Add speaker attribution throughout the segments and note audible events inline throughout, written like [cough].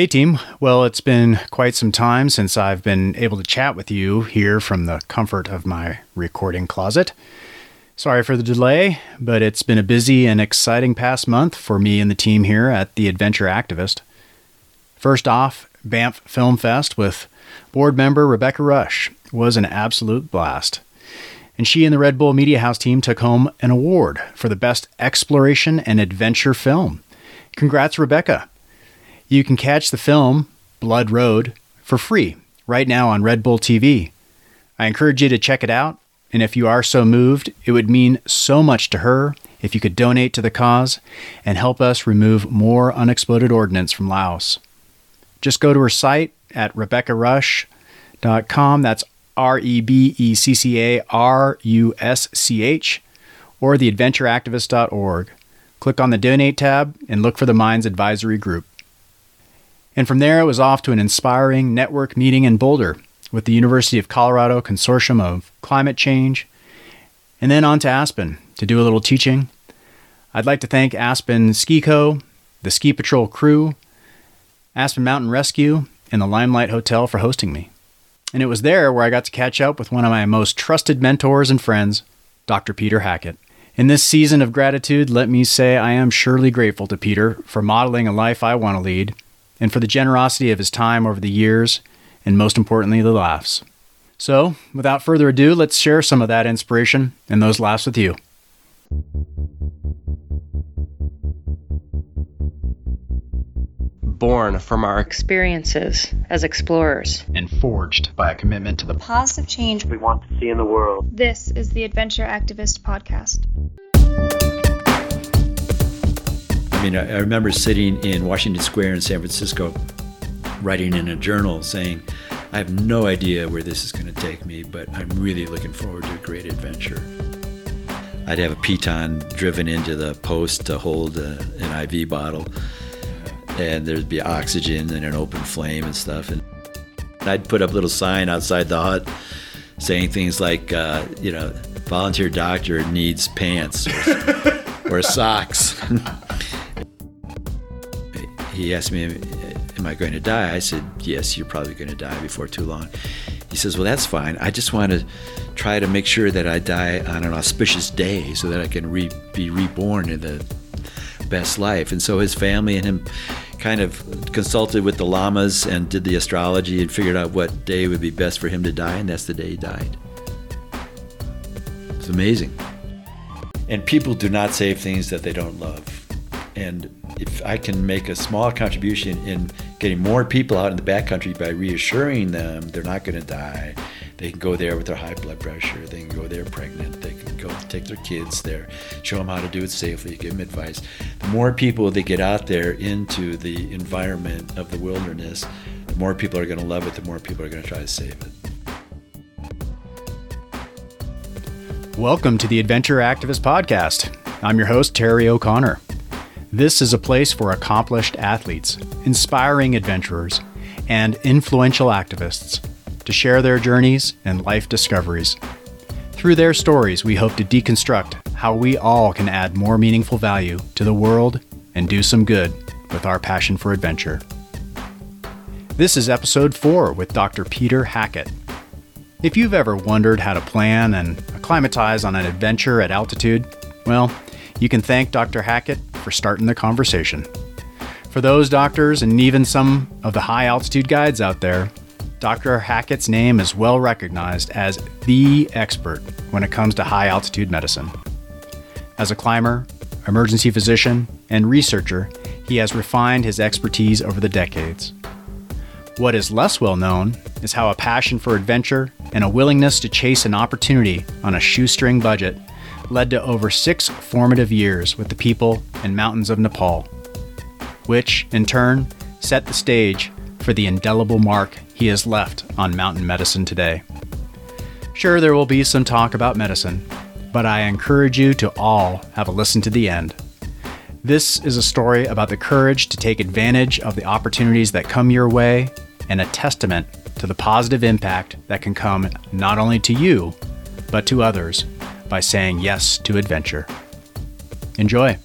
Speaker 1: Hey, team. Well, it's been quite some time since I've been able to chat with you here from the comfort of my recording closet. Sorry for the delay, but it's been a busy and exciting past month for me and the team here at The Adventure Activist. First off, Banff Film Fest with board member Rebecca Rusch was an absolute blast. And she and the Red Bull Media House team took home an award for the best exploration and adventure film. Congrats, Rebecca. You can catch the film, Blood Road, for free right now on Red Bull TV. I encourage you to check it out, and if you are so moved, it would mean so much to her if you could donate to the cause and help us remove more unexploded ordnance from Laos. Just go to her site at rebeccarusch.com. That's R E B E C C A R U S C H or theadventureactivist.org. Click on the donate tab and look for the Mines Advisory Group. And from there, it was off to an inspiring network meeting in Boulder with the University of Colorado Consortium of Climate Change, and then on to Aspen to do a little teaching. I'd like to thank Aspen Ski Co., the Ski Patrol crew, Aspen Mountain Rescue, and the Limelight Hotel for hosting me. And it was there where I got to catch up with one of my most trusted mentors and friends, Dr. Peter Hackett. In this season of gratitude, let me say I am surely grateful to Peter for modeling a life I want to lead and for the generosity of his time over the years, and most importantly, the laughs. So, without further ado, let's share some of that inspiration and those laughs with you.
Speaker 2: Born from our experiences as explorers
Speaker 1: and forged by a commitment to the
Speaker 3: positive change
Speaker 4: we want to see in the world.
Speaker 5: This is the Adventure Activist Podcast.
Speaker 6: I mean, I, remember sitting in Washington Square in San Francisco, writing in a journal saying, I have no idea where this is going to take me, but I'm really looking forward to a great adventure. I'd have a piton driven into the post to hold a, an IV bottle, and there'd be oxygen and an open flame and stuff. And I'd put up a little sign outside the hut saying things like, uh, you know, volunteer doctor needs pants or, or socks. [laughs] he asked me, Am I going to die? I said, Yes, you're probably going to die before too long. He says, Well, that's fine. I just want to try to make sure that I die on an auspicious day so that I can re- be reborn in the best life. And so his family and him kind of consulted with the lamas and did the astrology and figured out what day would be best for him to die, and that's the day he died. It's amazing. And people do not save things that they don't love. And if I can make a small contribution in getting more people out in the backcountry by reassuring them they're not going to die, they can go there with their high blood pressure, they can go there pregnant, they can go take their kids there, show them how to do it safely, give them advice. The more people they get out there into the environment of the wilderness, the more people are going to love it, the more people are going to try to save it.
Speaker 1: Welcome to the Adventure Activist Podcast. I'm your host, Terry O'Connor. This is a place for accomplished athletes, inspiring adventurers, and influential activists to share their journeys and life discoveries. Through their stories, we hope to deconstruct how we all can add more meaningful value to the world and do some good with our passion for adventure. This is episode 4 with Dr. Peter Hackett. If you've ever wondered how to plan and acclimatize on an adventure at altitude, well, you can thank Dr. Hackett for starting the conversation. For those doctors and even some of the high altitude guides out there, Dr. Hackett's name is well recognized as the expert when it comes to high altitude medicine. As a climber, emergency physician, and researcher, he has refined his expertise over the decades. What is less well known is how a passion for adventure and a willingness to chase an opportunity on a shoestring budget led to over six formative years with the people and mountains of Nepal, which, in turn, set the stage for the indelible mark he has left on mountain medicine today. Sure, there will be some talk about medicine, but I encourage you to all have a listen to the end. This is a story about the courage to take advantage of the opportunities that come your way and a testament to the positive impact that can come not only to you, but to others by saying yes to adventure. Enjoy.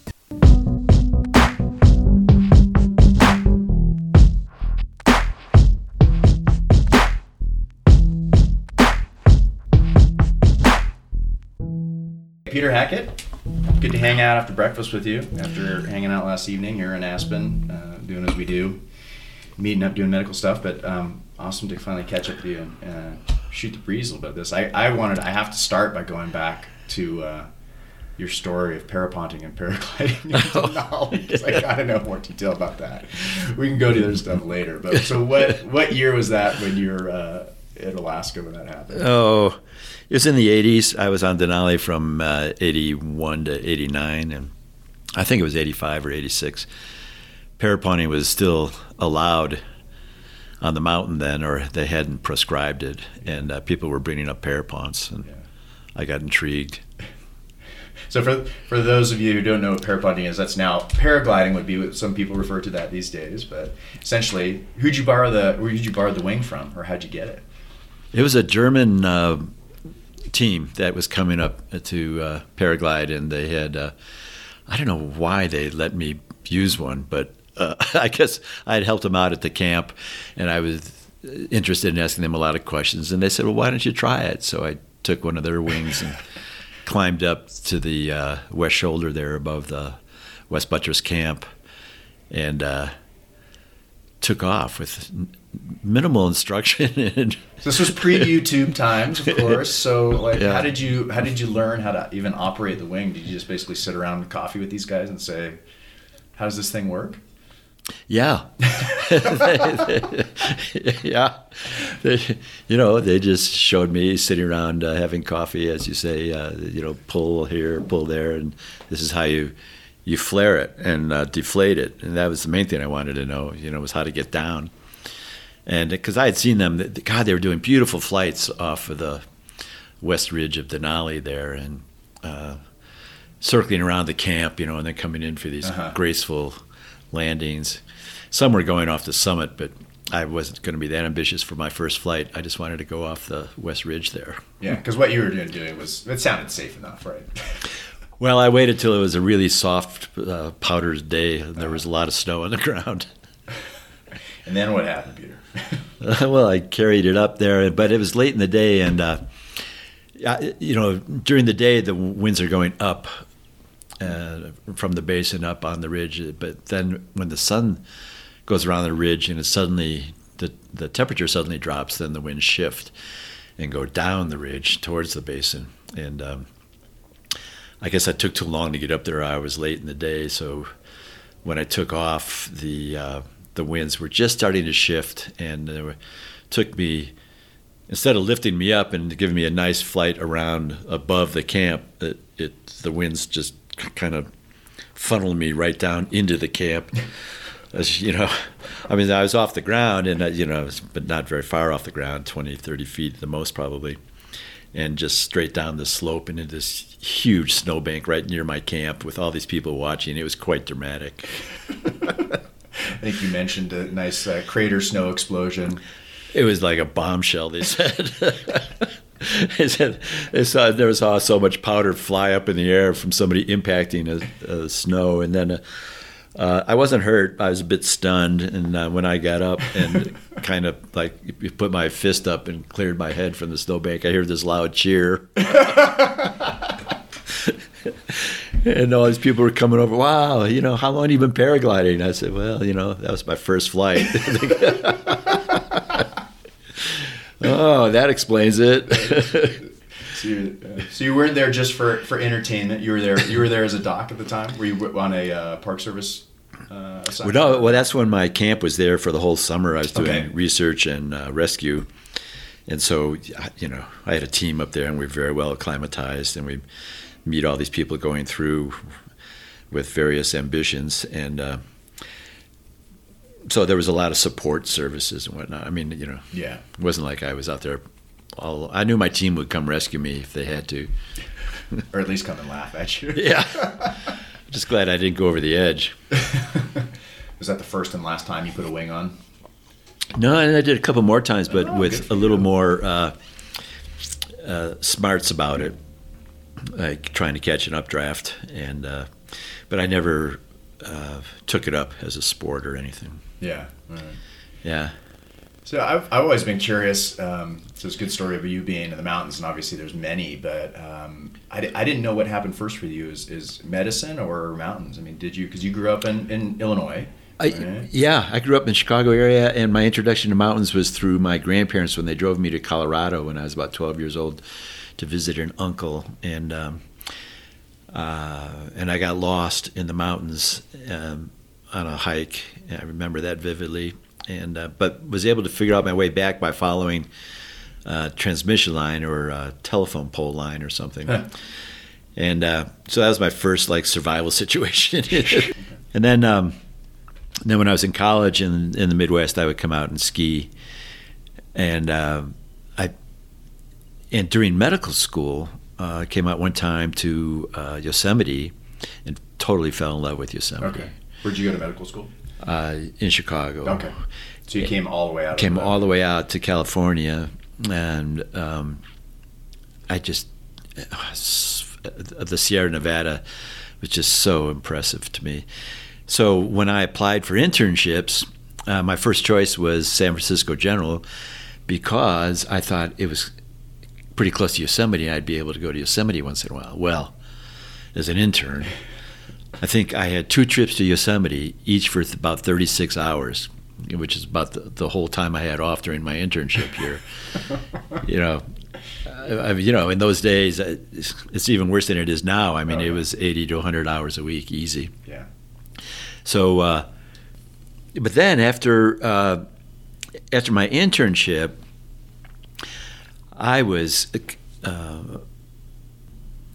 Speaker 3: Peter Hackett, good to hang out after breakfast with you. After hanging out last evening, you're in Aspen, uh, doing as we do, meeting up, doing medical stuff. But um, awesome to finally catch up with you and uh, shoot the breeze a little bit. This I, I wanted I have to start by going back to uh, your story of paraponting and paragliding [laughs] [laughs] because I gotta know more detail about that. We can go to other stuff later. But so what? [laughs] What year was that when you were uh, in Alaska when that happened?
Speaker 6: Oh, it was in the 80s. I was on Denali from uh, 81 to 89, and I think it was 85 or 86. Paraponting was still allowed on the mountain then, or they hadn't prescribed it, and uh, people were bringing up paraponts, and
Speaker 3: Yeah.
Speaker 6: I got intrigued.
Speaker 3: So for for those of you who don't know what paragliding is, that's now paragliding would be what some people refer to that these days. But essentially, who'd you borrow the where did you borrow the wing from, or how'd you get it?
Speaker 6: It was a German uh, team that was coming up to uh, paraglide, and they had, uh, I don't know why they let me use one, but uh, [laughs] I guess I had helped them out at the camp, and I was interested in asking them a lot of questions. And they said, Well, why don't you try it? So I took one of their wings and climbed up to the uh, west shoulder there above the West Buttress camp and uh, took off with n- minimal instruction [laughs] and
Speaker 3: This was pre YouTube times, of course. So like,
Speaker 6: Yeah.
Speaker 3: how did you how did you learn how to even operate the wing? Did you just basically sit around coffee with these guys and say, "How does this thing work?"
Speaker 6: Yeah. [laughs] yeah. They, you know, they just showed me sitting around uh, having coffee, as you say, uh, you know, pull here, pull there, and this is how you you flare it and uh, deflate it. And that was the main thing I wanted to know, you know, was how to get down. And because I had seen them, God, they were doing beautiful flights off of the west ridge of Denali there and uh, circling around the camp, you know, and then coming in for these
Speaker 3: Uh-huh.
Speaker 6: graceful landings. Some were going off the summit, but I wasn't going to be that ambitious for my first flight. I just wanted to go off the west ridge there.
Speaker 3: Yeah, because what you were doing, was it sounded safe enough, right? [laughs]
Speaker 6: Well, I waited till it was a really soft, uh, powdered day, and there was a lot of snow on the [laughs] ground.
Speaker 3: and then what happened, Peter? [laughs]
Speaker 6: well, I carried it up there, but it was late in the day, and uh, you know, during the day the winds are going up uh, from the basin up on the ridge, but then when the sun goes around the ridge and it suddenly the the temperature suddenly drops, then the winds shift and go down the ridge towards the basin, and um, I guess I took too long to get up there. I was late in the day, so when I took off, the uh, the winds were just starting to shift, and took me instead of lifting me up and giving me a nice flight around above the camp. It, it the winds just kind of funneled me right down into the camp. As you know, I mean, I was off the ground, and uh, you know, but not very far off the ground, 20, 30 feet at the most, probably and just straight down the slope into this huge snowbank right near my camp with all these people watching. It was quite dramatic. [laughs]
Speaker 3: I think you mentioned a nice uh, crater snow explosion.
Speaker 6: It was like a bombshell. They said. [laughs] they said saw never saw so much powder fly up in the air from somebody impacting a, a snow, and then. Uh, uh, I wasn't hurt. I was a bit stunned, and uh, when I got up and [laughs] kind of like put my fist up and cleared my head from the snowbank, I heard this loud cheer. [laughs] and all these people were coming over. Wow, you know, how long have you been paragliding? I said, well, you know, that was my first flight. [laughs] oh, that explains it. [laughs]
Speaker 3: So you, uh, so you weren't there just for, for entertainment. You were there. You were there as a doc at the time. Were you on a uh, Park Service? Uh,
Speaker 6: well, no, well, that's when my camp was there for the whole summer. I was doing
Speaker 3: Okay.
Speaker 6: research and uh, rescue. And so, you know, I had a team up there and we are very well acclimatized and we meet all these people going through with various ambitions. And uh, so there was a lot of support services and whatnot. I mean, you know,
Speaker 3: Yeah.
Speaker 6: it wasn't like I was out there. All, I knew my team would come rescue me if they had to. [laughs]
Speaker 3: Or at least come and laugh at you.
Speaker 6: Yeah. Just glad I didn't go over the edge. [laughs]
Speaker 3: Was that the first and last time you put a wing on?
Speaker 6: No, and I did a couple more times, but
Speaker 3: Oh,
Speaker 6: with a little
Speaker 3: you.
Speaker 6: more uh, uh, smarts about it, like trying to catch an updraft. And uh, but I never uh, took it up as a sport or anything.
Speaker 3: Yeah. Right.
Speaker 6: Yeah,
Speaker 1: So I've, I've always been curious. Um, so it's a good story of you being in the mountains, and obviously there's many, but um, I, di- I didn't know what happened first for you. Is, is medicine or mountains? I mean, did you, because you grew up in, in Illinois.
Speaker 6: I,
Speaker 1: right?
Speaker 6: yeah, I grew up in the Chicago area, and my introduction to mountains was through my grandparents when they drove me to Colorado when I was about 12 years old to visit an uncle, and um, uh, and I got lost in the mountains um, on a hike. I remember that vividly, and uh, but was able to figure out my way back by following a transmission line or a telephone pole line or something.
Speaker 1: Huh. [laughs]
Speaker 6: And uh, so that was my first like survival [laughs] situation. and then um, then when I was in college in in the Midwest, I would come out and ski, and uh, I and during medical school, uh, I came out one time to uh, Yosemite, and totally fell in love with Yosemite.
Speaker 1: Okay. Where'd you go to medical school?
Speaker 6: Uh, in Chicago.
Speaker 1: Okay. So you came all the way out.
Speaker 6: Came all the way out to California, and um, I just the Sierra Nevada was just so impressive to me. So when I applied for internships, uh, my first choice was San Francisco General because I thought it was pretty close to Yosemite and I'd be able to go to Yosemite once in a while. Well, as an intern, I think I had two trips to Yosemite, each for th- about 36 hours, which is about the, the whole time I had off during my internship year. [laughs] you know, I, you know, in those days, uh, it's, it's even worse than it is now. I mean,
Speaker 1: Oh,
Speaker 6: it was 80 to 100 hours a week, easy.
Speaker 1: Yeah.
Speaker 6: So, uh, but then after uh, after my internship, I was uh,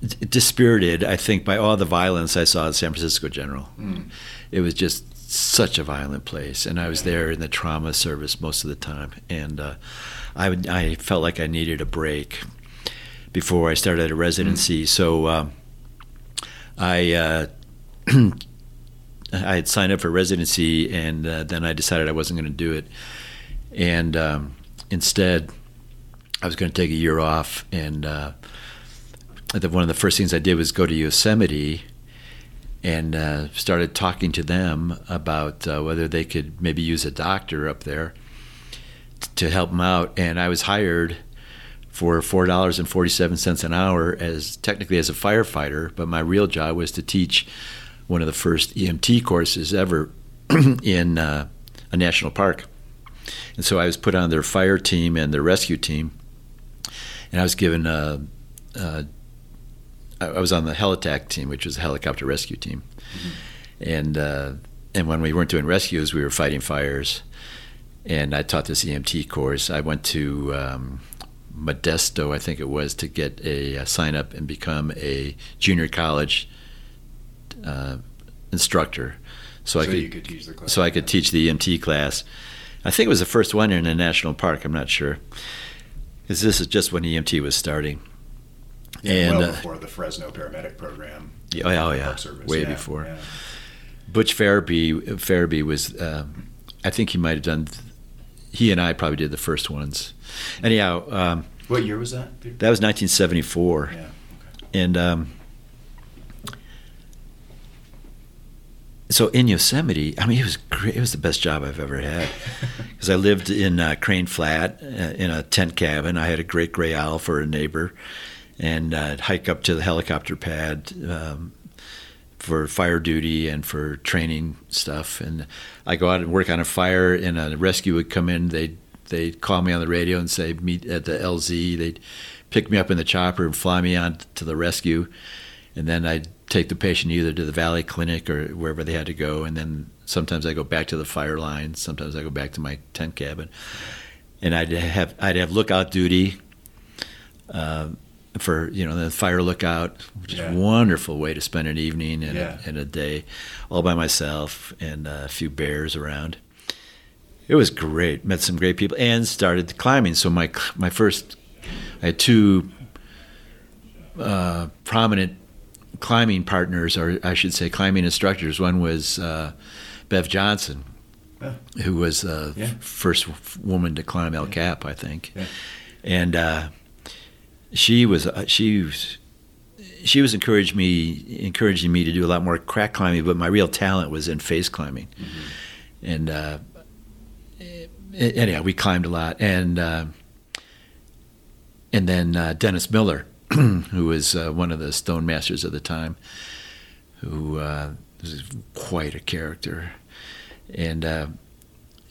Speaker 6: d- dispirited. I think by all the violence I saw at San Francisco General.
Speaker 1: Mm.
Speaker 6: It was just such a violent place, and I was there in the trauma service most of the time, and uh, I would, I felt like I needed a break before I started a residency. So um, I. Uh, [clears throat] I had signed up for residency, and uh, then I decided I wasn't going to do it. And um, instead, I was going to take a year off. And uh, one of the first things I did was go to Yosemite and uh, started talking to them about uh, whether they could maybe use a doctor up there t- to help them out. And I was hired for four dollars and forty-seven cents an hour as technically as a firefighter, but my real job was to teach one of the first EMT courses ever [clears throat] in uh, a national park. And so I was put on their fire team and their rescue team, and I was given a. a I was on the helitack team, which was a helicopter rescue team, and uh, and when we weren't doing rescues, we were fighting fires. And I taught this EMT course. I went to um, Modesto, I think it was, to get a, a sign up and become a junior college uh, instructor. So,
Speaker 1: So,
Speaker 6: I could,
Speaker 1: could teach the class.
Speaker 6: so I could teach the EMT class. I think it was the first one in a national park. I'm not sure, because this is just when EMT was starting.
Speaker 1: Yeah,
Speaker 6: and
Speaker 1: well
Speaker 6: uh,
Speaker 1: before the Fresno paramedic program.
Speaker 6: Yeah, oh, yeah,
Speaker 1: Service.
Speaker 6: way
Speaker 1: Yeah,
Speaker 6: before.
Speaker 1: yeah.
Speaker 6: Butch Farabee, Farabee was, um, I think he might have done. He and I probably did the first ones. Anyhow, um,
Speaker 1: What year was that?
Speaker 6: that was 1974,
Speaker 1: Yeah.
Speaker 6: and um, so in Yosemite, I mean, it was great. It was the best job I've ever had [laughs] because I lived in uh, Crane Flat uh, in a tent cabin. I had a great gray owl for a neighbor, and uh, hike up to the helicopter pad um, for fire duty and for training stuff. And I go out and work on a fire, and a rescue would come in. They'd they'd call me on the radio and say meet at the LZ. They'd pick me up in the chopper and fly me on to the rescue, and then I'd take the patient either to the Valley Clinic or wherever they had to go, and then sometimes I go back to the fire line. Sometimes I go back to my tent cabin, and I'd have I'd have lookout duty. Uh, for you know the fire lookout, which is a wonderful way to spend an evening and,
Speaker 1: Yeah.
Speaker 6: a, and a day, all by myself and a few bears around. It was great. Met some great people and started climbing. So my my first, I had two uh, prominent climbing partners, or I should say, climbing instructors. One was uh, Bev Johnson,
Speaker 1: Yeah.
Speaker 6: who was the
Speaker 1: Yeah.
Speaker 6: first woman to climb El Cap, I think,
Speaker 1: Yeah.
Speaker 6: and uh, she was uh, she was she was encouraging me encouraging me to do a lot more crack climbing, but my real talent was in face climbing, and uh, anyhow, we climbed a lot, and uh, and then uh, Dennis Miller, [clears throat] who was uh, one of the stone masters of the time, who uh, was quite a character, and uh,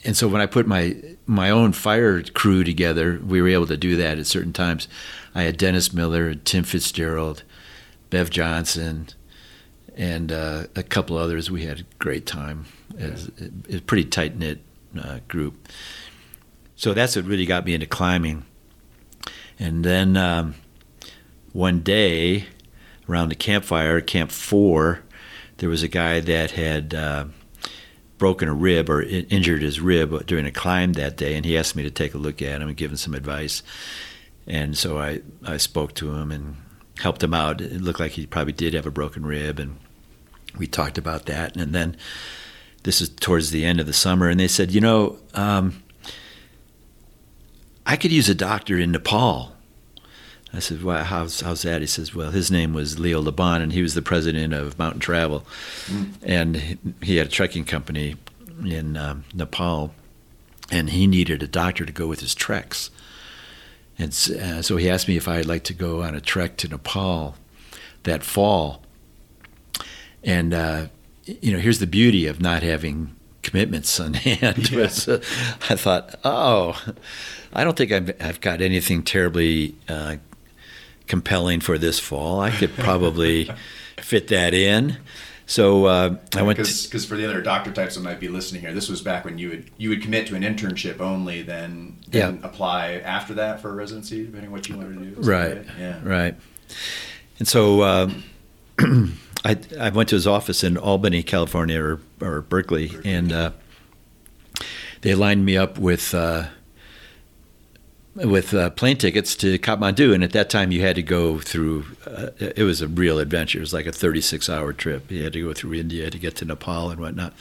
Speaker 6: and so when I put my my own fire crew together, we were able to do that at certain times. I had Dennis Miller, Tim Fitzgerald, Bev Johnson, and uh, a couple others. We had a great time. It was, a pretty tight knit uh, group. So that's what really got me into climbing. And then um, one day around the campfire, Camp Four, there was a guy that had uh, broken a rib or injured his rib during a climb that day, and he asked me to take a look at him and give him some advice. And so I, I spoke to him and helped him out. It looked like he probably did have a broken rib, and we talked about that. And then this is towards the end of the summer, and they said, you know, um, I could use a doctor in Nepal. I said, well, how's, how's that? He says, well, his name was Leo Le Bon, and he was the president of Mountain Travel. Mm. And he, he, had a trekking company in um, Nepal, and he needed a doctor to go with his treks. And uh, so he asked me if I'd like to go on a trek to Nepal that fall. And, uh, you know, here's the beauty of not having commitments on [laughs] hand. Yeah. [laughs] uh, I thought, oh, I don't think I've, I've got anything terribly uh, compelling for this fall. I could probably [laughs] fit that in. So uh, I went
Speaker 1: because for the other doctor types that might be listening here, this was back when you would you would commit to an internship only, then, then yeah. apply after that for a residency, depending on what you wanted to do.
Speaker 6: Right. right. Yeah. Right. And so uh, [clears throat] I I went to his office in Albany, California, or or Berkeley, Berkeley. and uh, they lined me up with uh, with uh, plane tickets to Kathmandu, and at that time you had to go through. Uh, it was a real adventure. It was like a 36-hour trip. You had to go through India to get to Nepal and whatnot.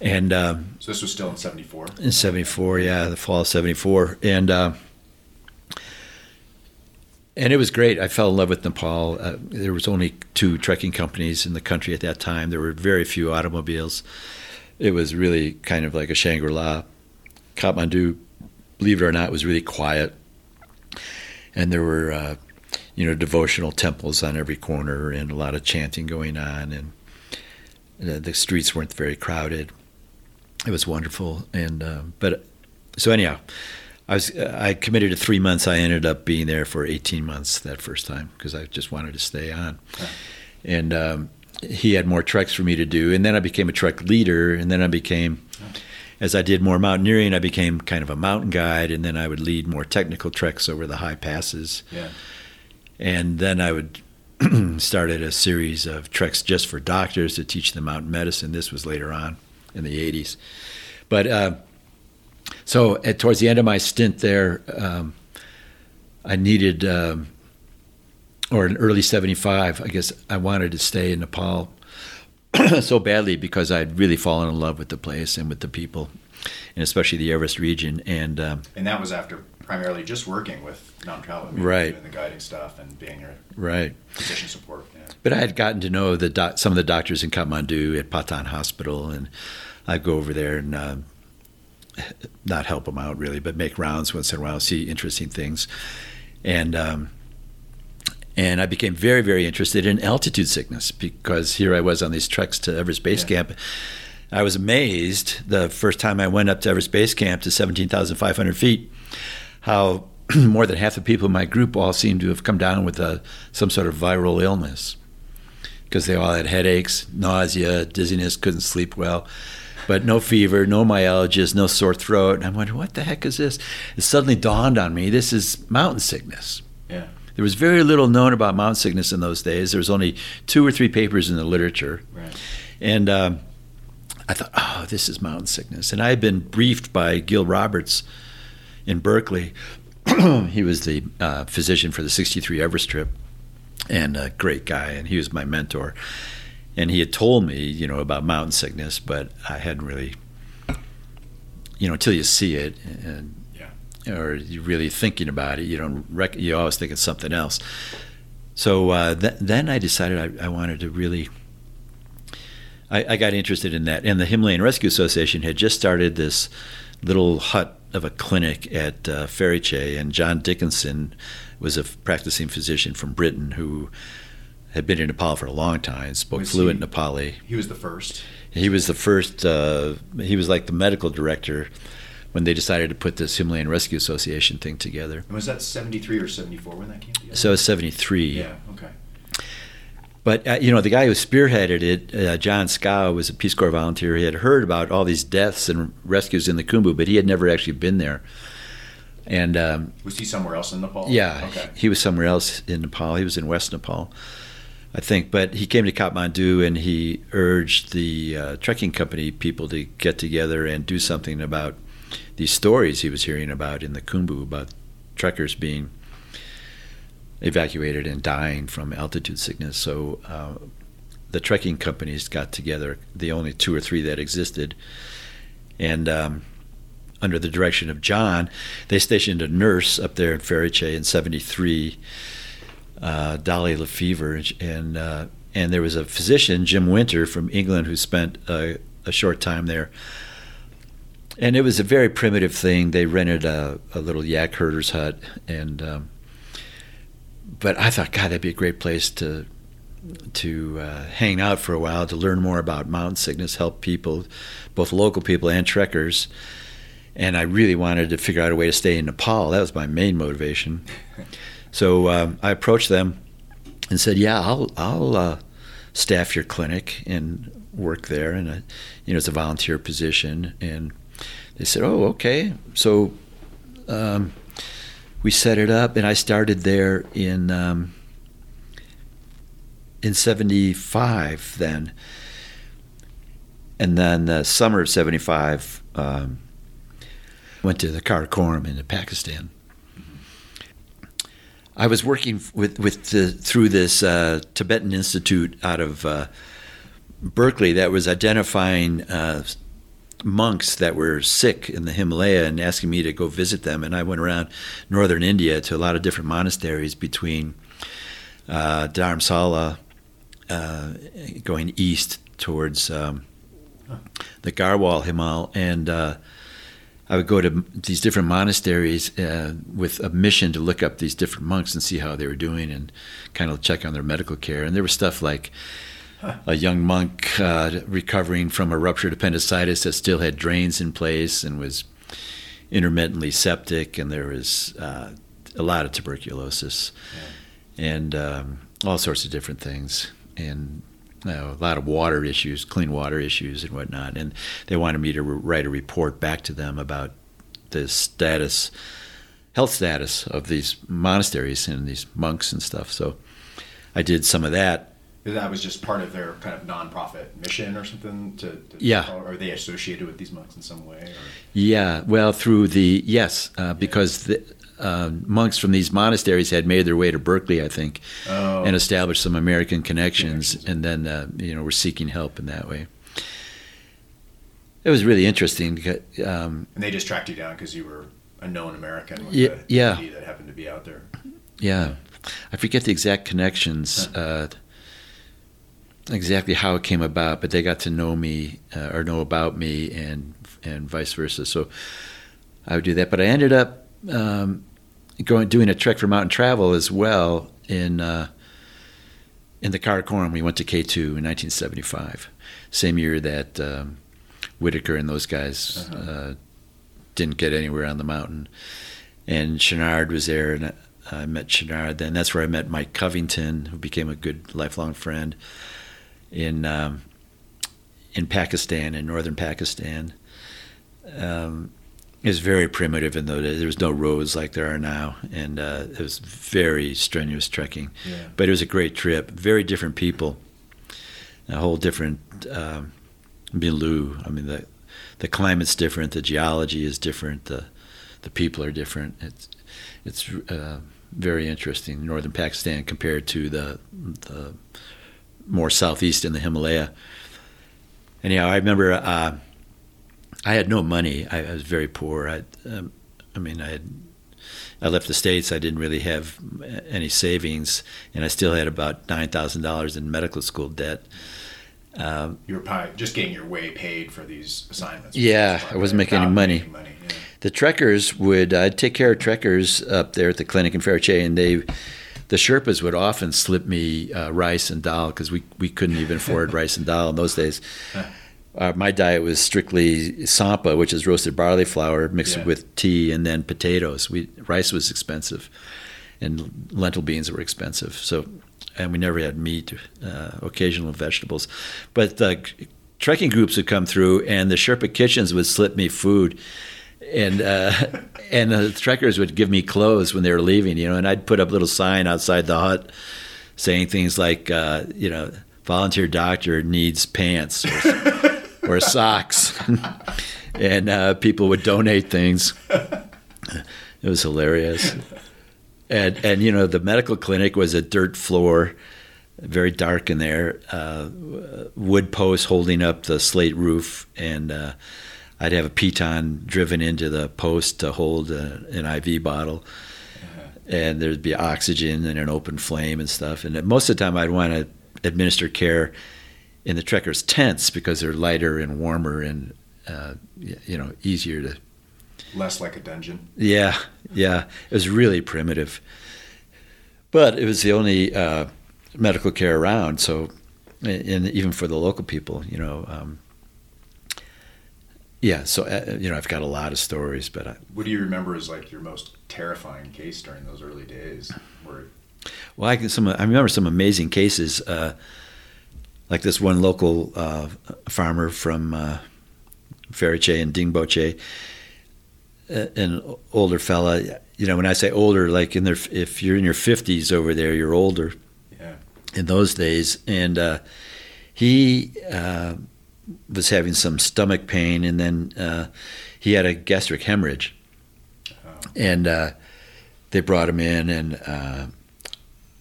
Speaker 6: And um,
Speaker 1: so this was still in '74.
Speaker 6: In '74, yeah, the fall of '74, and uh, and it was great. I fell in love with Nepal. Uh, there was only two trekking companies in the country at that time. There were very few automobiles. It was really kind of like a Shangri-La. Kathmandu believe it or not, it was really quiet. And there were, uh, you know, devotional temples on every corner and a lot of chanting going on. And uh, the streets weren't very crowded. It was wonderful. And, uh, but so anyhow, I was, I committed to three months. I ended up being there for 18 months that first time because I just wanted to stay on. And, um, he had more treks for me to do. And then I became a trek leader. And then I became, as I did more mountaineering, I became kind of a mountain guide, and then I would lead more technical treks over the high passes.
Speaker 1: Yeah.
Speaker 6: And then I would [clears throat] started a series of treks just for doctors to teach them mountain medicine. This was later on in the 80s. But uh, so at, towards the end of my stint there, um, I needed, um, or in early 75, I guess I wanted to stay in Nepal [clears throat] so badly because I'd really fallen in love with the place and with the people, and especially the Everest region. And um,
Speaker 1: and that was after primarily just working with non-travel,
Speaker 6: right?
Speaker 1: Doing the guiding stuff and being your
Speaker 6: right
Speaker 1: physician support. Yeah.
Speaker 6: But I had gotten to know the doc- some of the doctors in Kathmandu at Patan Hospital, and I'd go over there and. Uh, not help them out really, but make rounds once in a while, see interesting things, and um, and I became very, very interested in altitude sickness because here I was on these treks to Everest Base yeah. Camp. I was amazed the first time I went up to Everest Base Camp to 17,500 feet how [clears throat] more than half the people in my group all seemed to have come down with a, some sort of viral illness because they all had headaches, nausea, dizziness, couldn't sleep well. But no fever, no myalgias, no sore throat. And I'm wondering, what the heck is this? It suddenly dawned on me this is mountain sickness.
Speaker 1: Yeah.
Speaker 6: There was very little known about mountain sickness in those days. There was only two or three papers in the literature.
Speaker 1: Right.
Speaker 6: And um, I thought, oh, this is mountain sickness. And I had been briefed by Gil Roberts in Berkeley. [clears throat] he was the uh, physician for the 63 Everest trip and a great guy, and he was my mentor. And he had told me, you know, about mountain sickness, but I hadn't really, you know, until you see it. And or you're really thinking about it, you don't rec- you always think it's something else. So uh, th- then I decided I, I wanted to really. I, I, got interested in that, and the Himalayan Rescue Association had just started this little hut of a clinic at uh, Pheriche, and John Dickinson was a practicing physician from Britain who had been in Nepal for a long time, spoke
Speaker 1: Was
Speaker 6: fluent
Speaker 1: he-
Speaker 6: Nepali.
Speaker 1: He was the first.
Speaker 6: He was the first. Uh, he was like the medical director when they decided to put this Himalayan Rescue Association thing together.
Speaker 1: And was that 73 or 74 when that came together?
Speaker 6: So it's '73.
Speaker 1: yeah, okay.
Speaker 6: But uh, you know, the guy who spearheaded it, uh, John Skow, was a Peace Corps volunteer. He had heard about all these deaths and rescues in the Khumbu, but he had never actually been there. And um,
Speaker 1: Was he somewhere else in Nepal?
Speaker 6: yeah,
Speaker 1: Okay.
Speaker 6: he was somewhere else in Nepal. He was in West Nepal, I think. But he came to Kathmandu and he urged the uh, trekking company people to get together and do something about these stories he was hearing about in the Khumbu about trekkers being evacuated and dying from altitude sickness. So uh, the trekking companies got together, the only two or three that existed, and um, under the direction of John, they stationed a nurse up there in Pheriche in '73, uh, Dolly Lefevre, and uh, and there was a physician, Jim Winter from England, who spent a, a short time there. And it was a very primitive thing. They rented a, a little yak herder's hut, and um, but I thought, God, that'd be a great place to to uh, hang out for a while, to learn more about mountain sickness, help people, both local people and trekkers. And I really wanted to figure out a way to stay in Nepal. That was my main motivation. [laughs] So um, I approached them and said, "Yeah, I'll I'll uh, staff your clinic and work there, and uh, you know it's a volunteer position." And they said, "Oh, okay." So um, we set it up, and I started there in um, in '75 then, and then the summer of '75 um, went to the Karakoram in Pakistan. I was working with with the, through this uh, Tibetan Institute out of uh, Berkeley that was identifying uh, monks that were sick in the Himalaya and asking me to go visit them. And I went around northern India to a lot of different monasteries between uh, Dharamsala, uh, going east towards um, the Garhwal Himal, and uh, I would go to these different monasteries uh, with a mission to look up these different monks and see how they were doing and kind of check on their medical care. And there was stuff like a young monk uh, recovering from a ruptured appendicitis that still had drains in place and was intermittently septic, and there was uh, a lot of tuberculosis and um, all sorts of different things, and you know, a lot of water issues, clean water issues, and whatnot. And they wanted me to re- write a report back to them about the status, health status of these monasteries and these monks and stuff. So I did some of that.
Speaker 1: That was just part of their kind of nonprofit mission or something to, to
Speaker 6: Yeah.
Speaker 1: or are they associated with these monks in some way? Or?
Speaker 6: Yeah, well, through the yes, uh, because the uh, monks from these monasteries had made their way to Berkeley, I think,
Speaker 1: Oh.
Speaker 6: and established some American connections,
Speaker 1: Connections.
Speaker 6: and then uh, you know were seeking help in that way. It was really interesting because um,
Speaker 1: And they just tracked you down because you were a known American with
Speaker 6: Yeah,
Speaker 1: the
Speaker 6: yeah.
Speaker 1: that happened to be out there.
Speaker 6: yeah, I forget the exact connections. Uh, exactly how it came about, but they got to know me uh, or know about me, and and vice versa. So I would do that, but I ended up um, going doing a trek for mountain travel as well in uh, in the Karakoram. We went to K two in 1975, same year that um, Whittaker and those guys
Speaker 1: Uh-huh.
Speaker 6: uh, didn't get anywhere on the mountain, and Chouinard was there, and I met Chouinard. Then that's where I met Mike Covington, who became a good lifelong friend in um, in Pakistan, in northern Pakistan. Um, it was very primitive in those days. There was no roads like there are now, and uh, it was very strenuous trekking.
Speaker 1: Yeah.
Speaker 6: But it was a great trip. Very different people, a whole different um, milieu. I mean, the the climate's different, the geology is different, the the people are different. It's it's uh, very interesting. Northern Pakistan compared to the the more southeast in the Himalaya. Anyhow, I remember uh, I had no money. I, I was very poor. I, um, I mean, I had I left the states. I didn't really have any savings, and I still had about nine thousand dollars in medical school debt. Um,
Speaker 1: you were just getting your way paid for these assignments.
Speaker 6: Yeah, I wasn't making any money.
Speaker 1: making money, yeah.
Speaker 6: the trekkers would I'd take care of trekkers up there at the clinic in Pheriche, and they the Sherpas would often slip me uh, rice and dal because we we couldn't even afford rice and dal in those days. [laughs] Uh, my diet was strictly tsampa, which is roasted barley flour mixed
Speaker 1: Yeah.
Speaker 6: with tea, and then potatoes. We rice was expensive, and lentil beans were expensive. So, and we never had meat. Uh, occasional vegetables, but the trekking groups would come through, and the Sherpa kitchens would slip me food, and uh, [laughs] and the trekkers would give me clothes when they were leaving. You know, and I'd put up a little sign outside the hut saying things like, uh, you know, volunteer doctor needs pants or, [laughs] or socks, [laughs] and uh, people would donate things. It was hilarious. And and you know the medical clinic was a dirt floor, very dark in there. Uh, wood posts holding up the slate roof, and uh, I'd have a piton driven into the post to hold uh, an IV bottle, and there'd be oxygen and an open flame and stuff. And most of the time, I'd want to administer care in the trekkers' tents because they're lighter and warmer and uh, you know easier to
Speaker 1: Less like a dungeon.
Speaker 6: yeah, yeah. It was really primitive, but it was the only uh, medical care around. So, and even for the local people, you know, um, yeah. So uh, you know, I've got a lot of stories, but I,
Speaker 1: What do you remember as like your most terrifying case during those early days? Where
Speaker 6: well, I can some. I remember some amazing cases, uh, like this one local uh, farmer from uh, Pheriche and Dingboche, uh, an older fella. You know, when I say older, like in their, if you're in your fifties over there, you're older.
Speaker 1: yeah,
Speaker 6: in those days, and uh, he uh, was having some stomach pain, and then uh, he had a gastric hemorrhage, and uh, they brought him in, and uh,